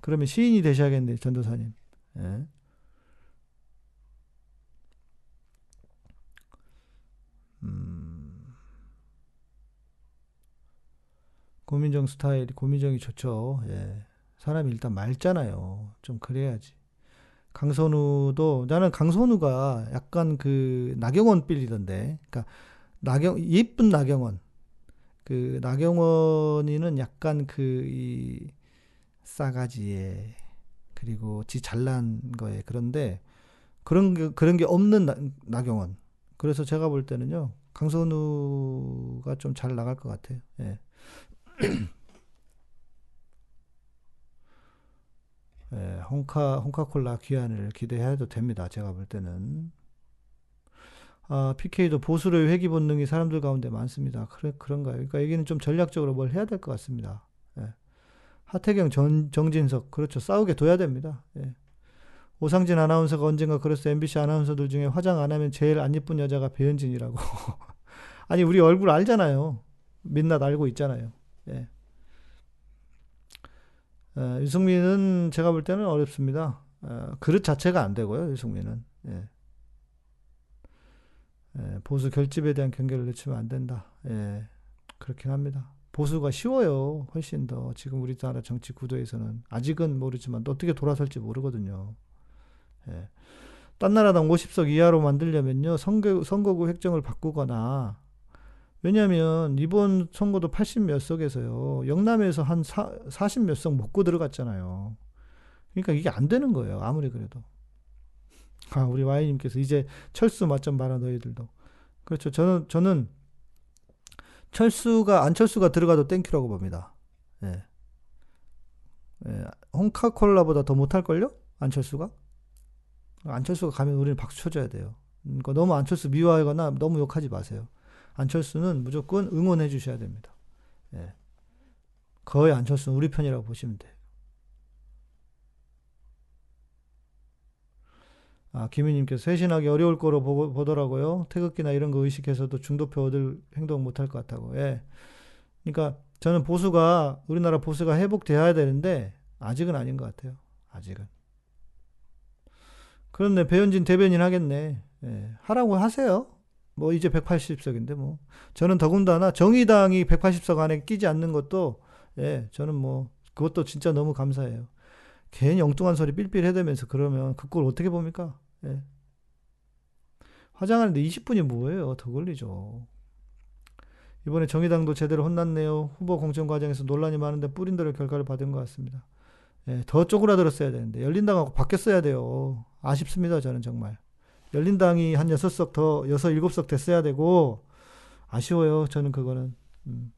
그러면 시인이 되셔야겠네, 전도사님. 예. 음. 고민정 스타일, 고민정이 좋죠. 예. 사람이 일단 맑잖아요. 좀 그래야지. 강선우도 나는 강선우가 약간 그 나경원 빌리던데. 그러니까 나경 예쁜 나경원. 그 나경원이는 약간 그 이 싸가지에 그리고 지 잘난 거에 그런데 그런 게 그런 게 없는 나, 나경원. 그래서 제가 볼 때는요. 강선우가 좀 잘 나갈 것 같아요. 예. 예, 홍카, 홍카콜라 귀환을 기대해도 됩니다. 제가 볼 때는. 아, PK도 보수의 회귀 본능이 사람들 가운데 많습니다. 그래, 그런가요? 그러니까 여기는 좀 전략적으로 뭘 해야 될 것 같습니다. 예. 하태경, 전, 정진석, 그렇죠. 싸우게 둬야 됩니다. 예. 오상진 아나운서가 언젠가 그랬어. MBC 아나운서들 중에 화장 안 하면 제일 안 예쁜 여자가 배현진이라고. 아니, 우리 얼굴 알잖아요. 민낯 알고 있잖아요. 예. 어, 유승민은 제가 볼 때는 어렵습니다. 어, 그릇 자체가 안 되고요, 유승민은. 예. 예, 보수 결집에 대한 경계를 늦추면 안 된다. 예, 그렇긴 합니다. 보수가 쉬워요. 훨씬 더. 지금 우리나라 정치 구도에서는. 아직은 모르지만 어떻게 돌아설지 모르거든요. 예. 딴 나라당 50석 이하로 만들려면요, 선거, 선거구 획정을 바꾸거나, 왜냐하면 이번 선거도 80몇 석에서요. 영남에서 한 40몇 석 먹고 들어갔잖아요. 그러니까 이게 안 되는 거예요. 아무리 그래도. 아, 우리 와이님께서 이제 철수 맛 좀 봐라 너희들도. 그렇죠. 저는 저는 철수가 안철수가 들어가도 thank you라고 봅니다. 예. 예. 홍카콜라보다 더 못할 걸요? 안철수가? 안철수가 가면 우리는 박수 쳐줘야 돼요. 그러니까 너무 안철수 미워하거나 너무 욕하지 마세요. 안철수는 무조건 응원해 주셔야 됩니다. 예. 거의 안철수는 우리 편이라고 보시면 돼요. 아, 김희님께서 쇄신하기 어려울 거로 보고, 보더라고요. 태극기나 이런 거 의식해서도 중도표 얻을 행동 못할 것 같다고. 예. 그러니까 저는 보수가, 우리나라 보수가 회복돼야 되는데, 아직은 아닌 것 같아요. 아직은. 그런데 배현진 대변인 하겠네. 예. 하라고 하세요. 뭐 이제 180석인데 뭐. 저는 더군다나 정의당이 180석 안에 끼지 않는 것도, 예, 저는 뭐, 그것도 진짜 너무 감사해요. 괜히 엉뚱한 소리 삘삘 해대면서 그러면 그 꼴 어떻게 봅니까? 예. 화장하는데 20분이 뭐예요? 더 걸리죠. 이번에 정의당도 제대로 혼났네요. 후보 공천 과정에서 논란이 많은데 뿌린 대로 결과를 받은 것 같습니다. 예, 더 쪼그라들었어야 되는데 열린당하고 바뀌었어야 돼요. 아쉽습니다. 저는 정말. 열린당이 한 6석 더 6, 7석 됐어야 되고 아쉬워요. 저는 그거는. 음.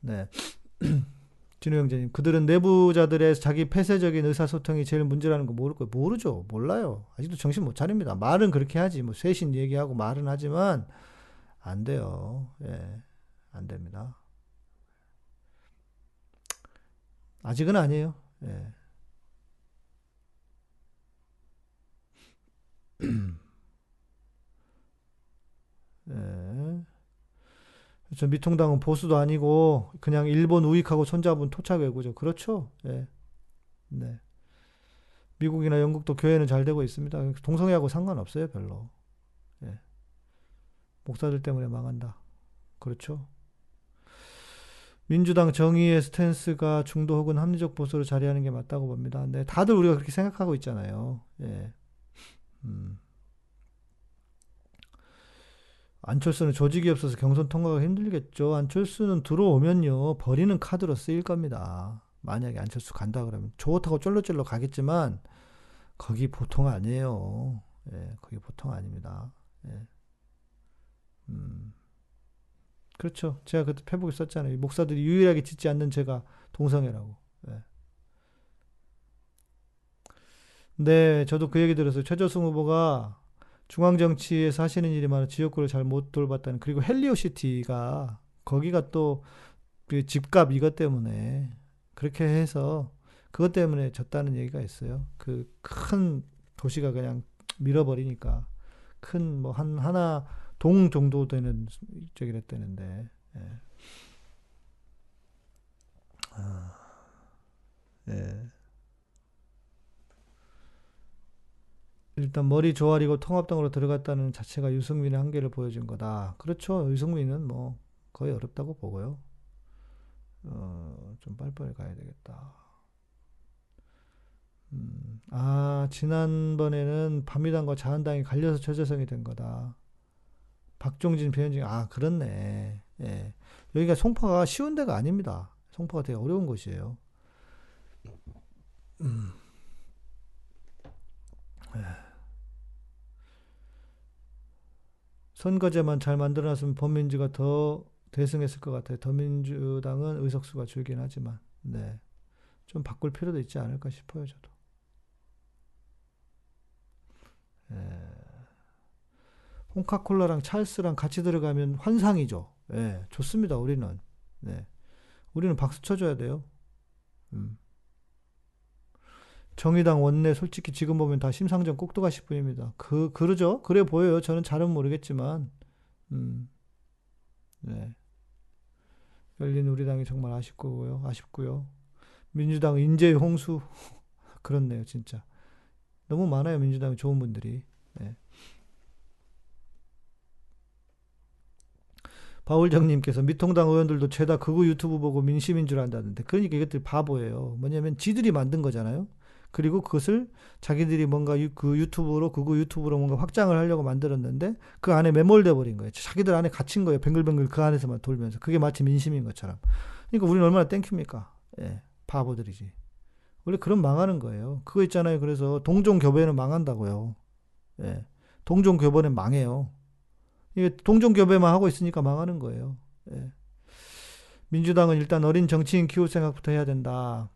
네. 진우 형제님, 그들은 내부자들의 자기 폐쇄적인 의사소통이 제일 문제라는 거 모를 거예요. 모르죠. 몰라요. 아직도 정신 못 차립니다. 말은 그렇게 하지. 뭐, 쇄신 얘기하고 말은 하지만, 안 돼요. 예. 안 됩니다. 아직은 아니에요. 예. 예. 저 미통당은 보수도 아니고 그냥 일본 우익하고 손잡은 토착 외구죠. 그렇죠. 예. 네. 미국이나 영국도 교회는 잘 되고 있습니다. 동성애하고 상관없어요, 별로. 예. 목사들 때문에 망한다. 그렇죠. 민주당 정의의 스탠스가 중도 혹은 합리적 보수로 자리하는 게 맞다고 봅니다. 네, 다들 우리가 그렇게 생각하고 있잖아요. 예. 음. 안철수는 조직이 없어서 경선 통과가 힘들겠죠. 안철수는 들어오면요. 버리는 카드로 쓰일 겁니다. 만약에 안철수 간다 그러면 좋다고 쫄로쫄로 가겠지만 거기 보통 아니에요. 예, 거기 보통 아닙니다. 예. 음. 그렇죠. 제가 그때 페북에 썼잖아요. 목사들이 유일하게 짓지 않는 죄가 동성애라고. 예. 네, 저도 그 얘기 들었어요. 최저승 후보가 중앙정치에서 하시는 일이 많아 지역구를 잘 못 돌봤다는 그리고 헬리오시티가 거기가 또 그 집값 이것 때문에 그렇게 해서 그것 때문에 졌다는 얘기가 있어요. 그 큰 도시가 그냥 밀어버리니까 큰 뭐 한 하나 동 정도 되는 저기랬다는데 예. 아, 예. 일단 머리 조아리고 통합당으로 들어갔다는 자체가 유승민의 한계를 보여준 거다. 그렇죠. 유승민은 뭐 거의 어렵다고 보고요. 어, 좀 빨리빨리 가야 되겠다. 음, 아, 지난번에는 밤미당과 자한당이 갈려서 최재성이 된 거다. 박종진, 배현진, 아, 그렇네. 예. 여기가 송파가 쉬운 데가 아닙니다. 송파가 되게 어려운 곳이에요. 음. 예. 선거제만 잘 만들어놨으면 범민주가 더 대승했을 것 같아요. 더민주당은 의석수가 줄긴 하지만, 네. 좀 바꿀 필요도 있지 않을까 싶어요, 저도. 예. 홍카콜라랑 찰스랑 같이 들어가면 환상이죠. 예, 좋습니다, 우리는. 네. 우리는 박수 쳐줘야 돼요. 음. 정의당 원내 솔직히 지금 보면 다 심상정 꼭두가시 뿐입니다. 그 그러죠. 그래 보여요. 저는 잘은 모르겠지만, 음, 네. 열린 우리 당이 정말 아쉽고요. 아쉽고요. 민주당 인재의 홍수 그렇네요, 진짜. 너무 많아요, 민주당 좋은 분들이. 네. 바울정님께서 미통당 의원들도 죄다 그거 유튜브 보고 민심인 줄 안다는데 그러니까 이것들이 바보예요. 뭐냐면 지들이 만든 거잖아요. 그리고 그것을 자기들이 뭔가 유, 그 유튜브로 그거 유튜브로 뭔가 확장을 하려고 만들었는데 그 안에 매몰돼 버린 거예요. 자기들 안에 갇힌 거예요. 뱅글뱅글 그 안에서만 돌면서 그게 마치 민심인 것처럼. 그러니까 우리는 얼마나 thank you입니까? 예, 바보들이지. 원래 그런 망하는 거예요. 그거 있잖아요. 그래서 동종 교배는 망한다고요. 예, 동종 교배는 망해요. 이게 동종 교배만 하고 있으니까 망하는 거예요. 예. 민주당은 일단 어린 정치인 키울 생각부터 해야 된다.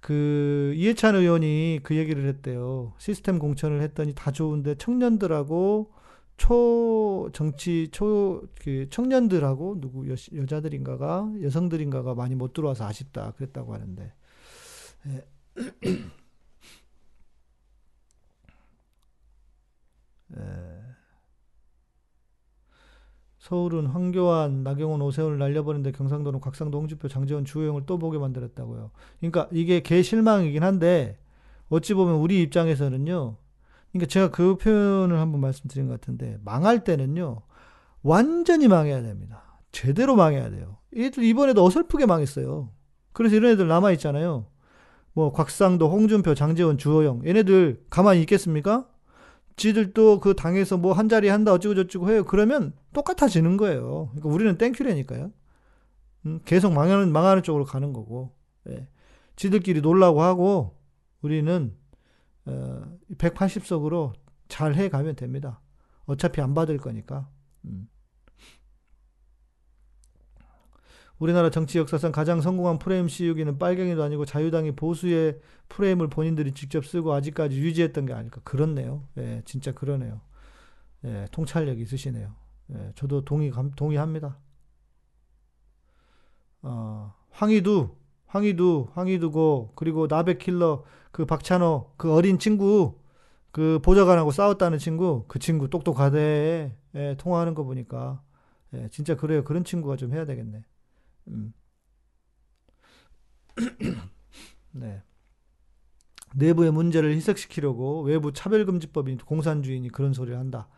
그 이해찬 의원이 그 얘기를 했대요. 시스템 공천을 했더니 다 좋은데 청년들하고 초 정치 초 그 청년들하고 누구 여, 여자들인가가 여성들인가가 많이 못 들어와서 아쉽다 그랬다고 하는데 예. 예. 서울은 황교안, 나경원, 오세훈을 날려버리는데 경상도는 곽상도, 홍준표, 장재원, 주호영을 또 보게 만들었다고요. 그러니까 이게 개 실망이긴 한데 어찌 보면 우리 입장에서는요. 그러니까 제가 그 표현을 한번 말씀드린 것 같은데 망할 때는요. 완전히 망해야 됩니다. 제대로 망해야 돼요. 얘들 이번에도 어설프게 망했어요. 그래서 이런 애들 남아 있잖아요. 뭐 곽상도, 홍준표, 장재원, 주호영 얘네들 가만히 있겠습니까? 지들도 그 당에서 뭐 한 자리 한다 어쩌고 저쩌고 해요. 그러면 똑같아지는 거예요. 그러니까 우리는 땡큐라니까요. 음, 계속 망하는 망하는 쪽으로 가는 거고. 예. 지들끼리 놀라고 하고 우리는 어, 180석으로 잘 해가면 됩니다. 어차피 안 받을 거니까. 음. 우리나라 정치 역사상 가장 성공한 프레임 씌우기는 빨갱이도 아니고 자유당이 보수의 프레임을 본인들이 직접 쓰고 아직까지 유지했던 게 아닐까. 그렇네요. 예, 진짜 그러네요. 예, 통찰력 있으시네요. 예, 저도 동의, 동의합니다. 어, 황희두, 황희두, 황희두고, 그리고 나베킬러, 그 박찬호, 그 어린 친구, 그 보좌관하고 싸웠다는 친구, 그 친구 똑똑하대. 예, 통화하는 거 보니까. 예, 진짜 그래요. 그런 친구가 좀 해야 되겠네. 음. 네. 내부의 문제를 희석시키려고 외부 차별금지법인 공산주의니 그런 소리를 한다.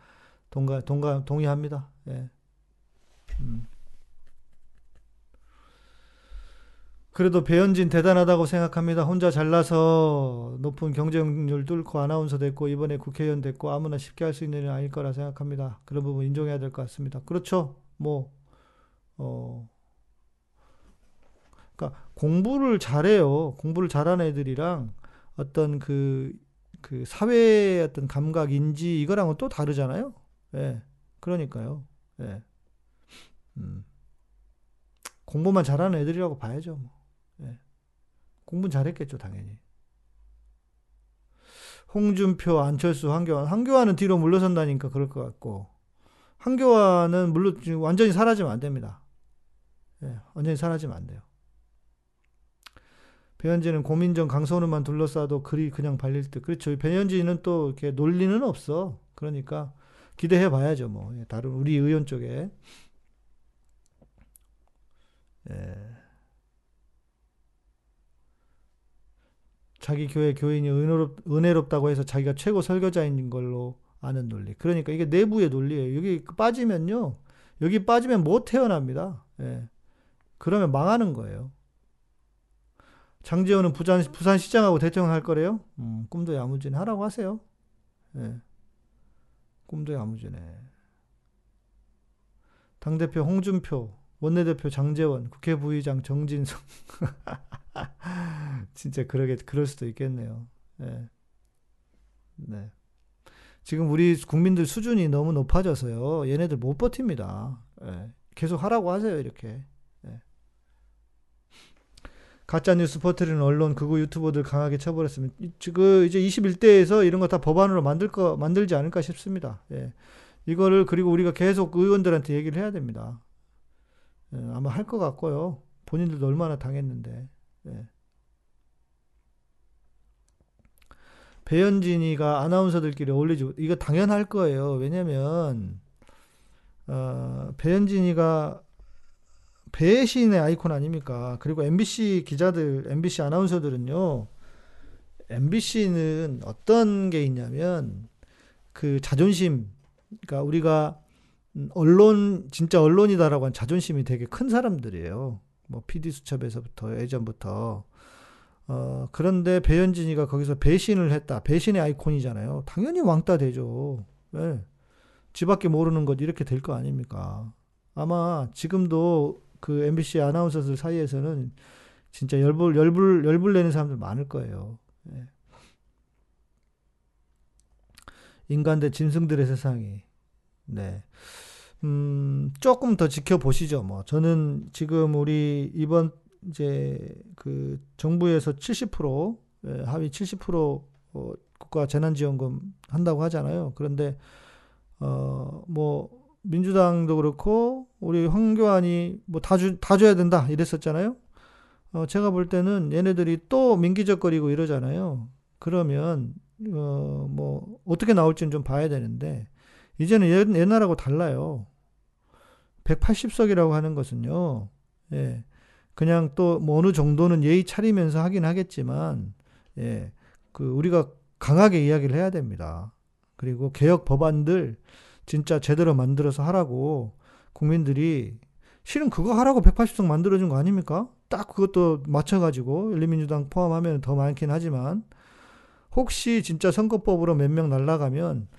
동가, 동가, 동의합니다. 예. 음. 그래도 배현진 대단하다고 생각합니다. 혼자 잘나서 높은 경쟁률 뚫고 아나운서 됐고 이번에 국회의원 됐고 아무나 쉽게 할 수 있는 일이 아닐 거라 생각합니다. 그런 부분 인정해야 될 것 같습니다. 그렇죠. 뭐 어, 그러니까 공부를 잘해요. 공부를 잘하는 애들이랑 어떤 그, 그 사회의 어떤 감각, 인지 이거랑은 또 다르잖아요. 예. 그러니까요. 예. 음. 공부만 잘하는 애들이라고 봐야죠. 뭐. 예. 공부는 잘했겠죠, 당연히. 홍준표, 안철수, 한교안. 한교안은 뒤로 물러선다니까 그럴 것 같고. 한교안은 물론 완전히 사라지면 안 됩니다. 예, 완전히 사라지면 안 돼요. 배현진은 고민정 강선우만 둘러싸도 글이 그냥 발릴 듯. 그렇죠. 배현진은 또 이렇게 논리는 없어. 그러니까 기대해 봐야죠. 뭐 예, 다른 우리 의원 쪽에. 예. 자기 교회 교인이 은혜롭, 은혜롭다고 해서 자기가 최고 설교자인 걸로 아는 논리. 그러니까 이게 내부의 논리예요. 여기 빠지면요. 여기 빠지면 못 태어납니다. 예. 그러면 망하는 거예요. 장재원은 부산, 부산시장하고 대통령 할 거래요? 음, 꿈도 야무지네. 하라고 하세요. 예. 꿈도 야무지네. 당대표 홍준표, 원내대표 장재원, 국회 부의장 정진성. 진짜 그러게, 그럴 수도 있겠네요. 예. 네. 지금 우리 국민들 수준이 너무 높아져서요. 얘네들 못 버팁니다. 예. 계속 하라고 하세요, 이렇게. 가짜 뉴스 퍼뜨리는 언론, 그거 유튜버들 강하게 처벌했으면 그 이제 21대에서 이런 거 다 법안으로 만들 거 만들지 않을까 싶습니다. 예. 이거를 그리고 우리가 계속 의원들한테 얘기를 해야 됩니다. 예, 아마 할 것 같고요. 본인들도 얼마나 당했는데. 예. 배현진이가 아나운서들끼리 어울리지 이거 당연할 거예요. 왜냐면 어, 배현진이가 배신의 아이콘 아닙니까? 그리고 MBC 기자들, MBC 아나운서들은요, MBC는 어떤 게 있냐면, 그 자존심, 그러니까 우리가 언론, 진짜 언론이다라고 한 자존심이 되게 큰 사람들이에요. 뭐, PD 수첩에서부터, 예전부터. 어, 그런데 배현진이가 거기서 배신을 했다. 배신의 아이콘이잖아요. 당연히 왕따 되죠. 네. 지밖에 모르는 것 이렇게 될 거 아닙니까? 아마 지금도 그 MBC 아나운서들 사이에서는 진짜 열불 열불 열불 내는 사람들 많을 거예요. 예. 인간 대 짐승들의 세상이. 네. 음, 조금 더 지켜보시죠. 뭐, 저는 지금 우리 이번 이제 그 정부에서 70% 예, 하위 70% 어, 국가 재난지원금 한다고 하잖아요. 그런데 어, 뭐, 민주당도 그렇고, 우리 황교안이 뭐 다 주, 다 줘야 된다 이랬었잖아요. 어, 제가 볼 때는 얘네들이 또 민기적거리고 이러잖아요. 그러면, 어, 뭐, 어떻게 나올지는 좀 봐야 되는데, 이제는 옛, 옛날하고 달라요. 180석이라고 하는 것은요, 예, 그냥 또 뭐 어느 정도는 예의 차리면서 하긴 하겠지만, 예, 그 우리가 강하게 이야기를 해야 됩니다. 그리고 개혁 법안들 진짜 제대로 만들어서 하라고 국민들이 실은 그거 하라고 180석 만들어준 거 아닙니까? 딱 그것도 맞춰가지고 열린민주당 포함하면 더 많긴 하지만 혹시 진짜 선거법으로 몇 명 날라가면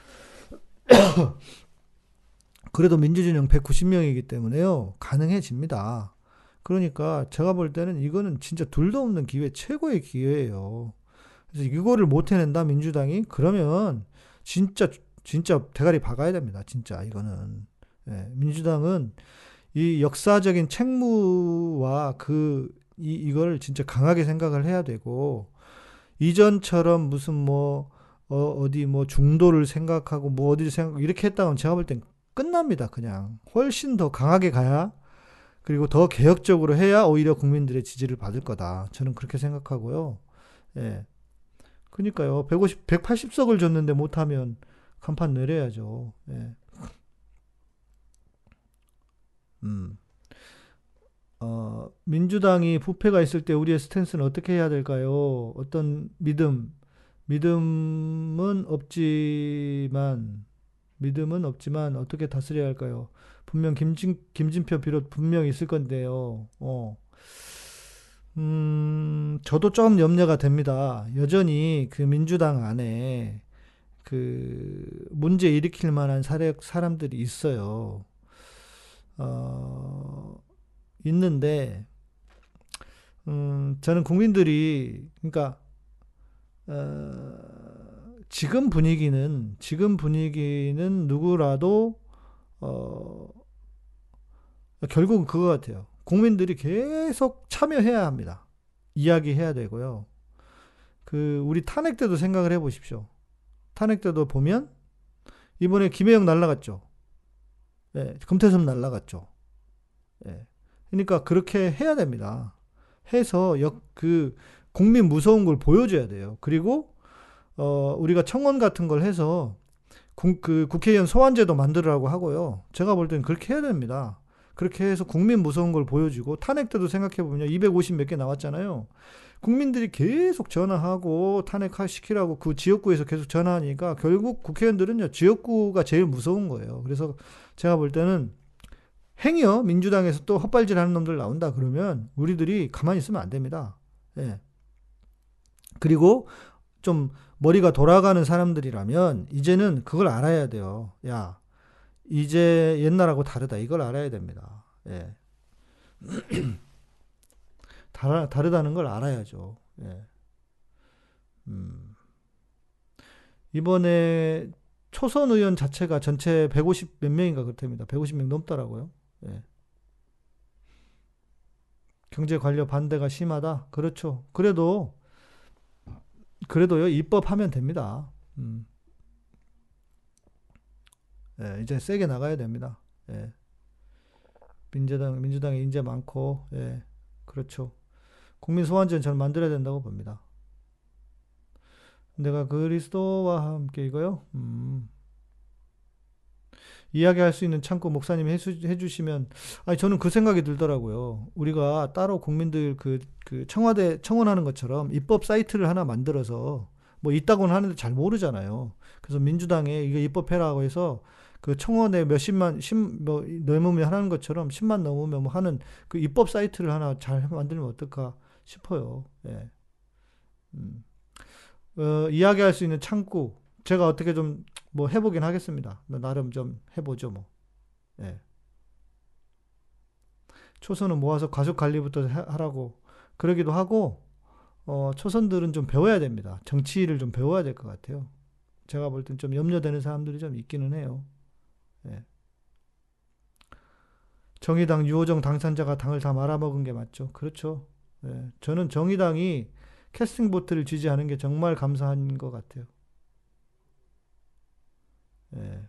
그래도 민주진영 190명이기 때문에요 가능해집니다. 그러니까 제가 볼 때는 이거는 진짜 둘도 없는 기회 최고의 기회예요. 그래서 이거를 못 해낸다 민주당이 그러면 진짜 진짜 대가리 박아야 됩니다. 진짜 이거는 예, 민주당은 이 역사적인 책무와 그 이, 이걸 진짜 강하게 생각을 해야 되고 이전처럼 무슨 뭐 어, 어디 뭐 중도를 생각하고 뭐 어디를 생각 이렇게 했다면 제가 볼 땐 끝납니다. 그냥 훨씬 더 강하게 가야 그리고 더 개혁적으로 해야 오히려 국민들의 지지를 받을 거다. 저는 그렇게 생각하고요. 예. 그니까요. 150, 180석을 줬는데 못하면 간판 내려야죠. 예. 음. 어, 민주당이 부패가 있을 때 우리의 스탠스는 어떻게 해야 될까요? 어떤 믿음, 믿음은 없지만, 믿음은 없지만 어떻게 다스려야 할까요? 분명 김진, 김진표 비롯 분명 있을 건데요. 어. 음, 저도 좀 염려가 됩니다. 여전히 그 민주당 안에 그 문제 일으킬 만한 사례, 사람들이 있어요. 어, 있는데, 음, 저는 국민들이, 그러니까, 어, 지금 분위기는, 지금 분위기는 누구라도, 어, 결국은 그거 같아요. 국민들이 계속 참여해야 합니다. 이야기해야 되고요. 그, 우리 탄핵 때도 생각을 해 보십시오. 탄핵 때도 보면, 이번에 김혜영 날라갔죠. 예, 금태섭 날라갔죠. 예. 그러니까 그렇게 해야 됩니다. 해서 역, 그, 국민 무서운 걸 보여줘야 돼요. 그리고, 어, 우리가 청원 같은 걸 해서, 국, 그 국회의원 소환제도 만들으라고 하고요. 제가 볼 때는 그렇게 해야 됩니다. 그렇게 해서 국민 무서운 걸 보여주고, 탄핵 때도 생각해보면 250 몇 개 나왔잖아요. 국민들이 계속 전화하고 탄핵시키라고 그 지역구에서 계속 전화하니까 결국 국회의원들은요, 지역구가 제일 무서운 거예요. 그래서 제가 볼 때는 행여 민주당에서 또 헛발질 하는 놈들 나온다 그러면 우리들이 가만히 있으면 안 됩니다. 예. 그리고 좀 머리가 돌아가는 사람들이라면 이제는 그걸 알아야 돼요. 야, 이제 옛날하고 다르다. 이걸 알아야 됩니다. 예. 다르, 다르다는 걸 알아야죠. 예. 음. 이번에 초선 의원 자체가 전체 150 몇 명인가 그렇답니다. 150명 넘더라고요. 예. 경제 관료 반대가 심하다. 그렇죠. 그래도 그래도요 입법하면 됩니다. 음. 예, 이제 세게 나가야 됩니다. 예. 민주당 민주당에 인재 많고 예, 그렇죠. 국민 소환제는 저는 만들어야 된다고 봅니다. 내가 그리스도와 함께 이거요. 음. 이야기할 수 있는 창구 목사님이 해주 시면 아니 저는 그 생각이 들더라고요. 우리가 따로 국민들 그, 그 청와대 청원하는 것처럼 입법 사이트를 하나 만들어서 뭐 있다고는 하는데 잘 모르잖아요. 그래서 민주당에 이거 입법해라고 해서 그 청원에 몇십만 십 뭐 넘으면 하는 것처럼 10만 넘으면 뭐 하는 그 입법 사이트를 하나 잘 만들면 어떨까 싶어요. 예. 음. 어, 이야기할 수 있는 창구 제가 어떻게 좀 뭐 해보긴 하겠습니다. 나름 좀 해보죠 뭐. 예. 초선은 모아서 가족 관리부터 하라고 그러기도 하고 어, 초선들은 좀 배워야 됩니다. 정치를 좀 배워야 될 것 같아요. 제가 볼 땐 좀 염려되는 사람들이 좀 있기는 해요. 예. 정의당 유호정 당선자가 당을 다 말아먹은 게 맞죠. 그렇죠. 예. 저는 정의당이 캐스팅 보트를 지지하는 게 정말 감사한 것 같아요. 예.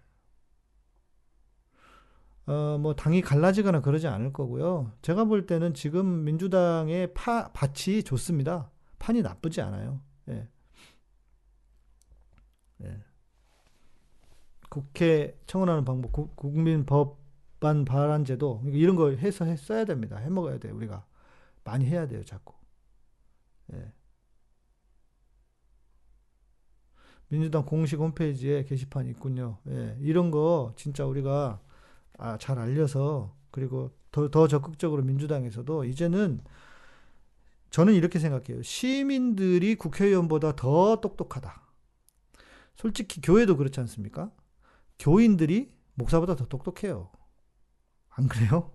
어, 뭐 당이 갈라지거나 그러지 않을 거고요. 제가 볼 때는 지금 민주당의 파, 밭이 좋습니다. 판이 나쁘지 않아요. 예. 예. 국회 청원하는 방법, 국, 국민법안 발안제도 이런 거 해서 해 써야 됩니다. 해 먹어야 돼요. 우리가 많이 해야 돼요. 자꾸. 예. 민주당 공식 홈페이지에 게시판이 있군요. 예. 이런 거 진짜 우리가 아, 잘 알려서 그리고 더, 더 적극적으로 민주당에서도 이제는 저는 이렇게 생각해요. 시민들이 국회의원보다 더 똑똑하다. 솔직히 교회도 그렇지 않습니까? 교인들이 목사보다 더 똑똑해요. 안 그래요?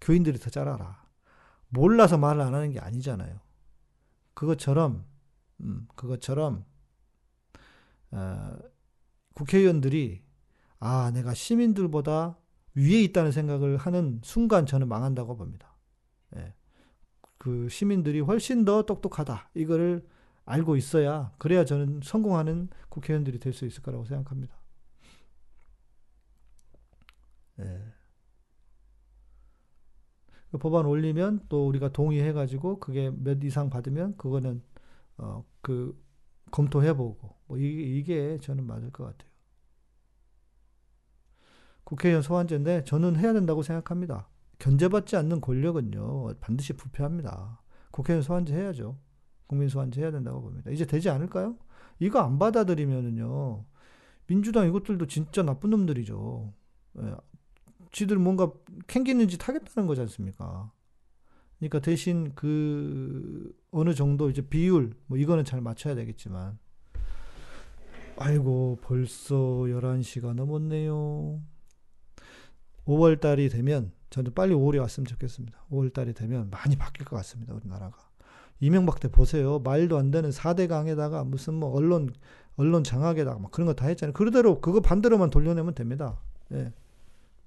교인들이 더 잘 알아. 몰라서 말을 안 하는 게 아니잖아요. 그것처럼, 음, 그것처럼, 어, 국회의원들이, 아, 내가 시민들보다 위에 있다는 생각을 하는 순간 저는 망한다고 봅니다. 예. 그 시민들이 훨씬 더 똑똑하다. 이거를 알고 있어야, 그래야 저는 성공하는 국회의원들이 될 수 있을 거라고 생각합니다. 예. 그 법안 올리면 또 우리가 동의해가지고 그게 몇 이상 받으면 그거는 어 그 검토해보고 뭐 이, 이게 저는 맞을 것 같아요. 국회의원 소환제인데 저는 해야 된다고 생각합니다. 견제받지 않는 권력은요 반드시 부패합니다. 국회의원 소환제 해야죠. 국민 소환제 해야 된다고 봅니다. 이제 되지 않을까요? 이거 안 받아들이면은요 민주당 이것들도 진짜 나쁜 놈들이죠. 예, 지들 뭔가 캥기는 짓 하겠다는 거지 않습니까? 그러니까 대신 그 어느 정도 이제 비율 뭐 이거는 잘 맞춰야 되겠지만 아이고 벌써 11시가 넘었네요. 5월 달이 되면 저는 빨리 5월이 왔으면 좋겠습니다. 5월 달이 되면 많이 바뀔 것 같습니다. 우리나라가. 이명박 때 보세요. 말도 안 되는 4대 강에다가 무슨 뭐 언론 언론 장악에다가 막 그런 거 다 했잖아요. 그대로 그거 반대로만 돌려내면 됩니다. 예.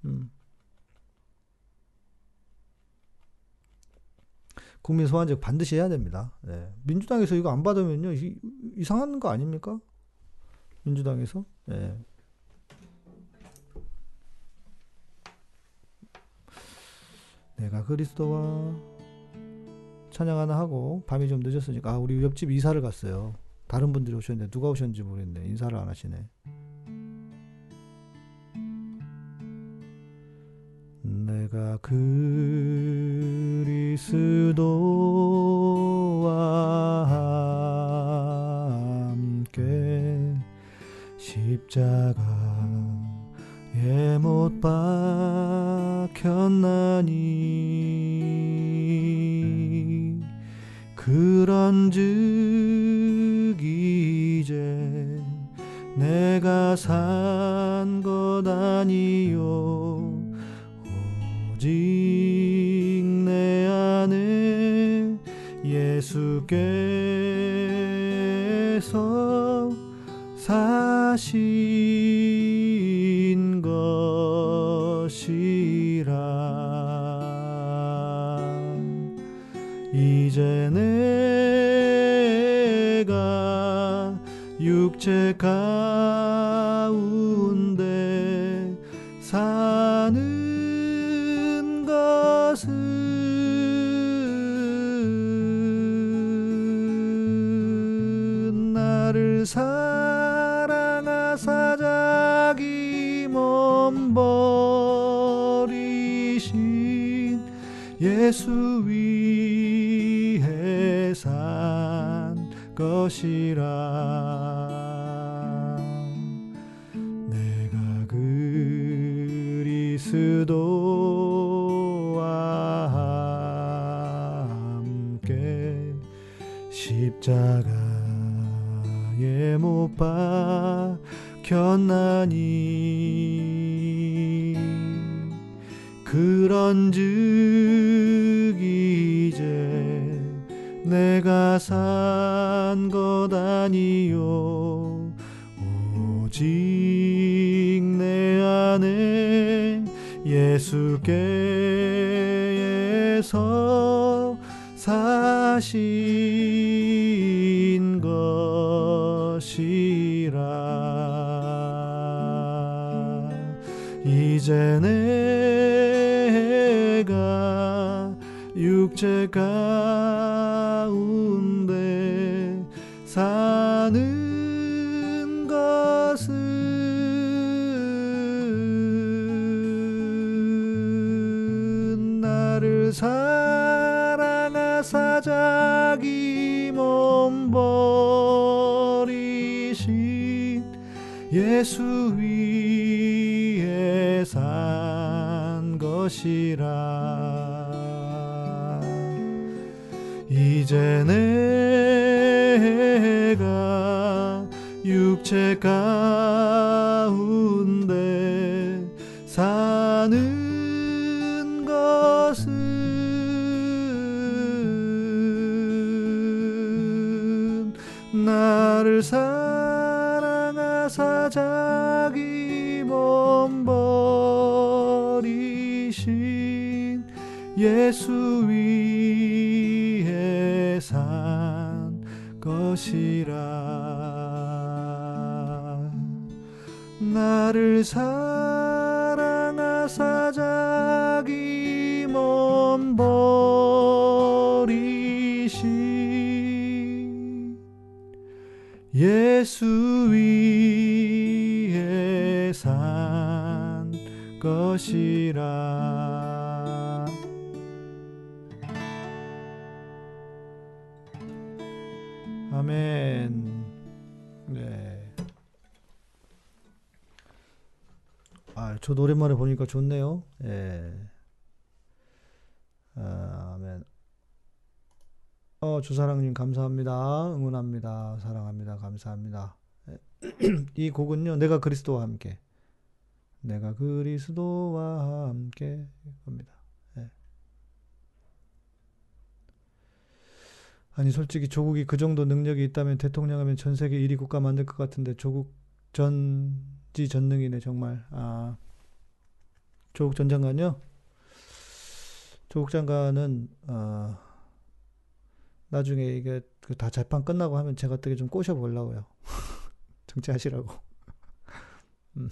음. 국민 소환제 반드시 해야 됩니다. 예. 민주당에서 이거 안 받으면요 이, 이상한 거 아닙니까? 민주당에서 예. 내가 그리스도와 찬양 하나 하고 밤이 좀 늦었으니까 아 우리 옆집 이사를 갔어요. 다른 분들이 오셨는데 누가 오셨는지 모르겠네. 인사를 안 하시네. 내가 그리스도와 함께 십자가에 못 박혔나니 그런즉 이제 내가 산 것 아니요 오직 내 안에 예수께서 사신 것이라. 이제 내가 육체 가 사랑하사 자기 몸 버리신 예수 위해 산 것이라. 내가 그리스도와 함께 십자가 박혔나니. 그런즉 이제 내가 산 것 아니요. 오직 내 안에 예수께서 사신 것이 이제 내가 육체 가운데 사는 것은 나를 사랑하사 자기 몸 버리신 예수의 것이라. 이제 내가 육체 가운데 사는 것은 나를 사랑하사 예수 위에 산 것이라. 나를 사랑하사 자기 몸 버리신 예수 위에 산 것이라 아멘. 네. 아, 저 오랜만에 보니까 좋네요. 예. 아, 아멘. 어, 주사랑님 감사합니다. 응원합니다. 사랑합니다. 감사합니다. 예. 이 곡은요, 내가 그리스도와 함께. 내가 그리스도와 함께. 겁니다. 아니, 솔직히 조국이 그 정도 능력이 있다면 대통령 하면 전 세계 1위 국가 만들 것 같은데 조국 전지 전능이네, 정말. 아, 조국 전 장관요? 조국 장관은, 어, 나중에 이게 그다 재판 끝나고 하면 제가 어떻게 좀 꼬셔보려고요. 정치하시라고. 음.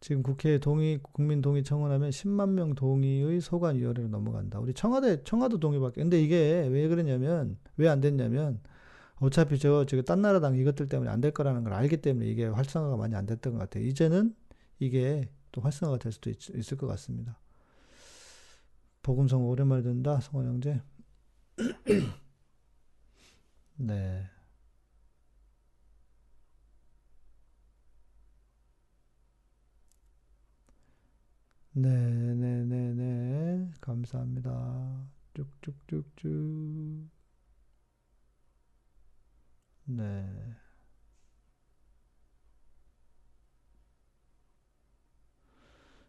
지금 국회에 동의, 국민 동의 청원하면 10만 명 동의의 소관 위원회로 넘어간다. 우리 청와대, 청와도 동의밖에. 근데 이게 왜 그러냐면, 왜 안 됐냐면, 어차피 저, 저기 딴 나라 당 이것들 때문에 안 될 거라는 걸 알기 때문에 이게 활성화가 많이 안 됐던 것 같아요. 이제는 이게 또 활성화가 될 수도 있, 있을 것 같습니다. 복음성 오랜만에 듣는다, 성원 형제. 네. 네, 네, 네, 네. 감사합니다. 쭉쭉쭉쭉. 네.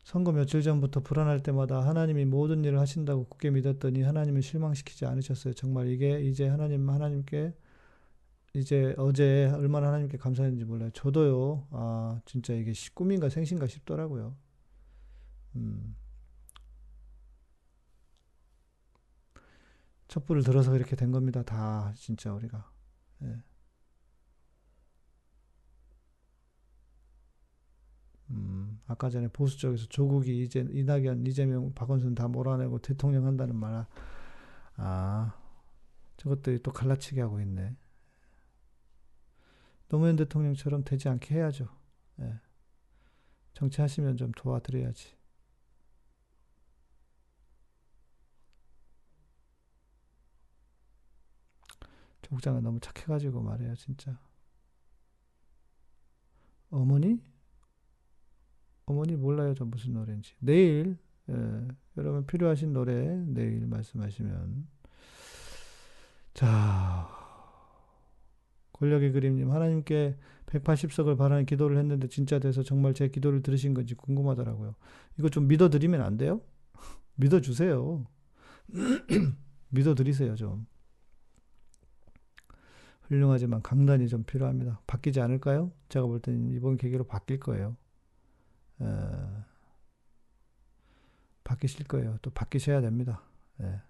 선거 며칠 전부터 불안할 때마다 하나님이 모든 일을 하신다고 굳게 믿었더니 하나님을 실망시키지 않으셨어요. 정말 이게 이제 하나님, 하나님께 이제 어제 얼마나 하나님께 감사했는지 몰라요. 저도요, 아, 진짜 이게 시- 꿈인가 생신가 싶더라고요. 음, 촛불을 들어서 이렇게 된 겁니다. 다, 진짜 우리가. 예. 음, 아까 전에 보수 쪽에서 조국이 이제 이낙연, 이재명, 박원순 다 몰아내고 대통령 한다는 말, 아, 저것들이 또 갈라치기 하고 있네. 노무현 대통령처럼 되지 않게 해야죠. 예. 정치하시면 좀 도와드려야지. 조국장은 너무 착해가지고 말이에요, 진짜. 어머니? 어머니 몰라요, 저 무슨 노래인지. 내일, 예, 여러분 필요하신 노래 내일 말씀하시면. 자, 권력의 그림님, 하나님께 180석을 바라는 기도를 했는데 진짜 돼서 정말 제 기도를 들으신 건지 궁금하더라고요. 이거 좀 믿어드리면 안 돼요? 믿어주세요. 믿어드리세요, 좀. 훌륭하지만 강단이 좀 필요합니다. 바뀌지 않을까요? 제가 볼 때는 이번 계기로 바뀔 거예요. 어, 바뀌실 거예요. 또 바뀌셔야 됩니다. 예.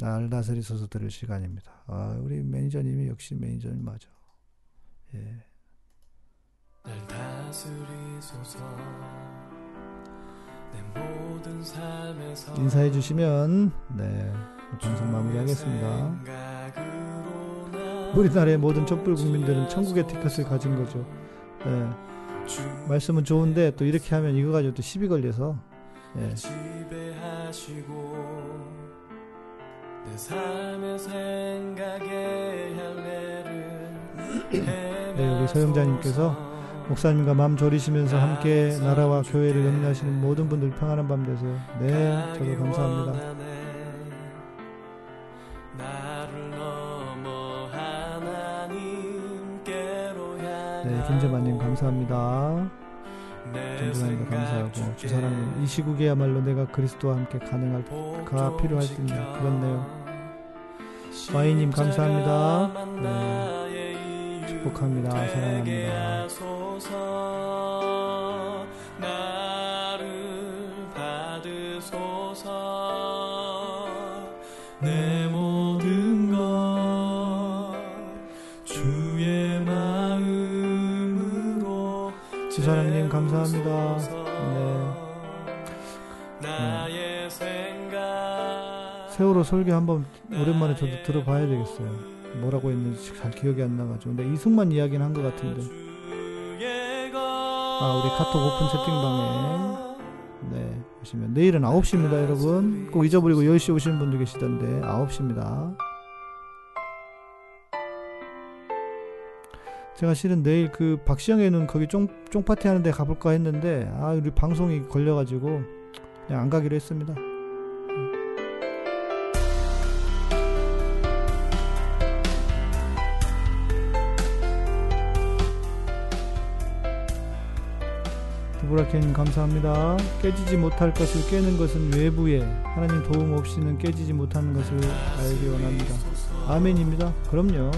날 다스리소서 들을 시간입니다. 아, 우리 매니저님이 역시 매니저님 맞아. 예. 날 다스리소서 인사해 주시면 네 방송 마무리하겠습니다. 우리나라의 모든 촛불 국민들은 천국의 티켓을 가진 거죠. 네, 주 말씀은 좋은데 또 이렇게 하면 이거 가지고 또 시비 걸려서 예, 네, 우리 서영자님께서 목사님과 마음 졸이시면서 함께 나라와 교회를 영위하시는 모든 분들 평안한 밤 되세요. 네, 저도 감사합니다. 김재만님 감사합니다. 내 전도사님도 감사하고 주 사랑님 이 시국에야말로 내가 그리스도와 함께 가능할 가 필요할 때 그렇네요. 와이님 감사합니다. 네, 축복합니다. 사랑합니다. 세월호 설교 한번 오랜만에 저도 들어봐야 되겠어요. 뭐라고 했는지 잘 기억이 안 나가지고. 근데 이승만 이야기는 한 것 같은데. 아, 우리 카톡 오픈 채팅방에 네, 보시면 내일은 9시입니다, 여러분. 꼭 잊어버리고 10시 오시는 분들 계시던데 9시입니다. 제가 실은 내일 그 박시영에는 거기 쫑, 쫑파티 하는데 가볼까 했는데 아, 우리 방송이 걸려가지고 그냥 안 가기로 했습니다. 브라켄 감사합니다. 깨지지 못할 것을 깨는 것은 외부에 하나님 도움 없이는 깨지지 못하는 것을 알기 원합니다. 아멘입니다. 그럼요.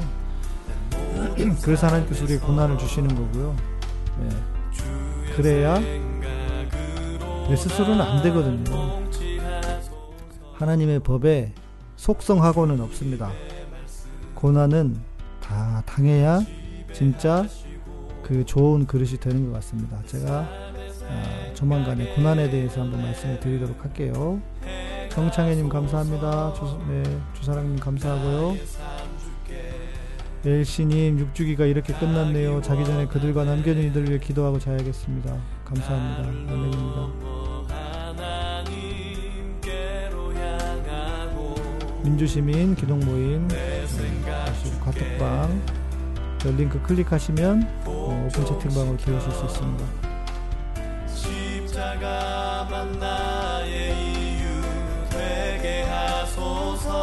그래서 하나님께서 우리에게 고난을 주시는 거고요. 네. 그래야 내 스스로는 안 되거든요. 하나님의 법에 속성하고는 없습니다. 고난은 다 당해야 진짜 그 좋은 그릇이 되는 것 같습니다. 제가 아, 조만간에 고난에 대해서 한번 말씀을 드리도록 할게요. 정창혜님 감사합니다. 주, 네, 주사랑님 감사하고요. 엘씨님 육주기가 이렇게 끝났네요. 자기 전에 그들과 남겨진 이들을 위해 기도하고 자야겠습니다. 감사합니다. 아멘입니다. 민주시민 기독모임 네, 다시 카톡방 저 링크 클릭하시면 어, 오픈 채팅방으로 들어오실 수 있습니다. 십자가만 나의 이유 되게 하소서.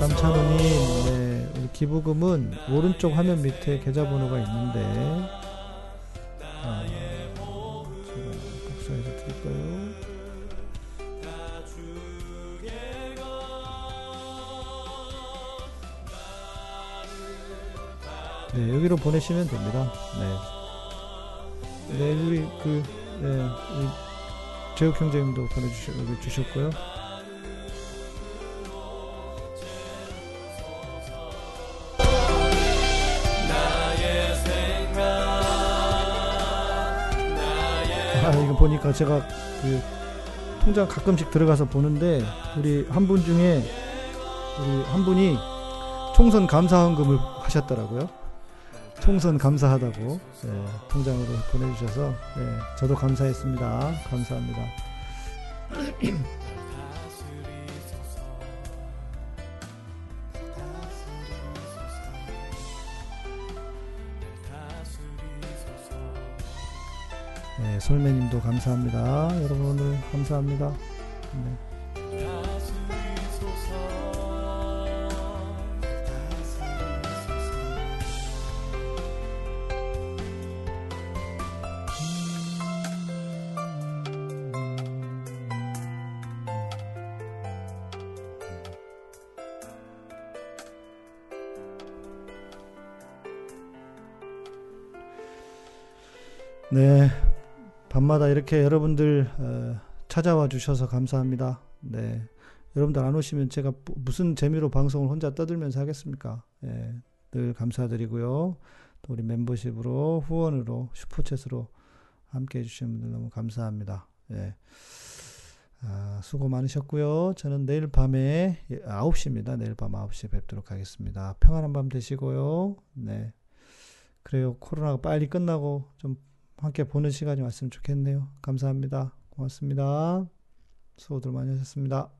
남찬호님, 네, 기부금은 오른쪽 화면 밑에 계좌번호가 있는데, 보내시면 됩니다. 네. 네, 우리 그, 네, 우리 제육 형제님도 보내주셨, 여기 주셨고요. 나의 생각 나의 아, 이거 보니까 제가 그 통장 가끔씩 들어가서 보는데 우리 한 분 중에 우리 한 분이 총선 감사헌금을 하셨더라고요. 총선 감사하다고 네, 통장으로 보내주셔서 네, 저도 감사했습니다. 감사합니다. 네, 솔매님도 감사합니다. 여러분 오늘 감사합니다. 네. 밤마다 이렇게 여러분들 어, 찾아와 주셔서 감사합니다. 네, 여러분들 안 오시면 제가 뭐- 무슨 재미로 방송을 혼자 떠들면서 하겠습니까? 예, 늘 감사드리고요. 또 우리 멤버십으로 후원으로 슈퍼챗으로 함께 해주시는 분들 너무 감사합니다. 예. 아, 수고 많으셨고요. 저는 내일 밤에 9시입니다. 내일 밤 9시에 뵙도록 하겠습니다. 평안한 밤 되시고요. 네. 그래요. 코로나가 빨리 끝나고 좀 함께 보는 시간이 왔으면 좋겠네요. 감사합니다. 고맙습니다. 수고들 많이 하셨습니다.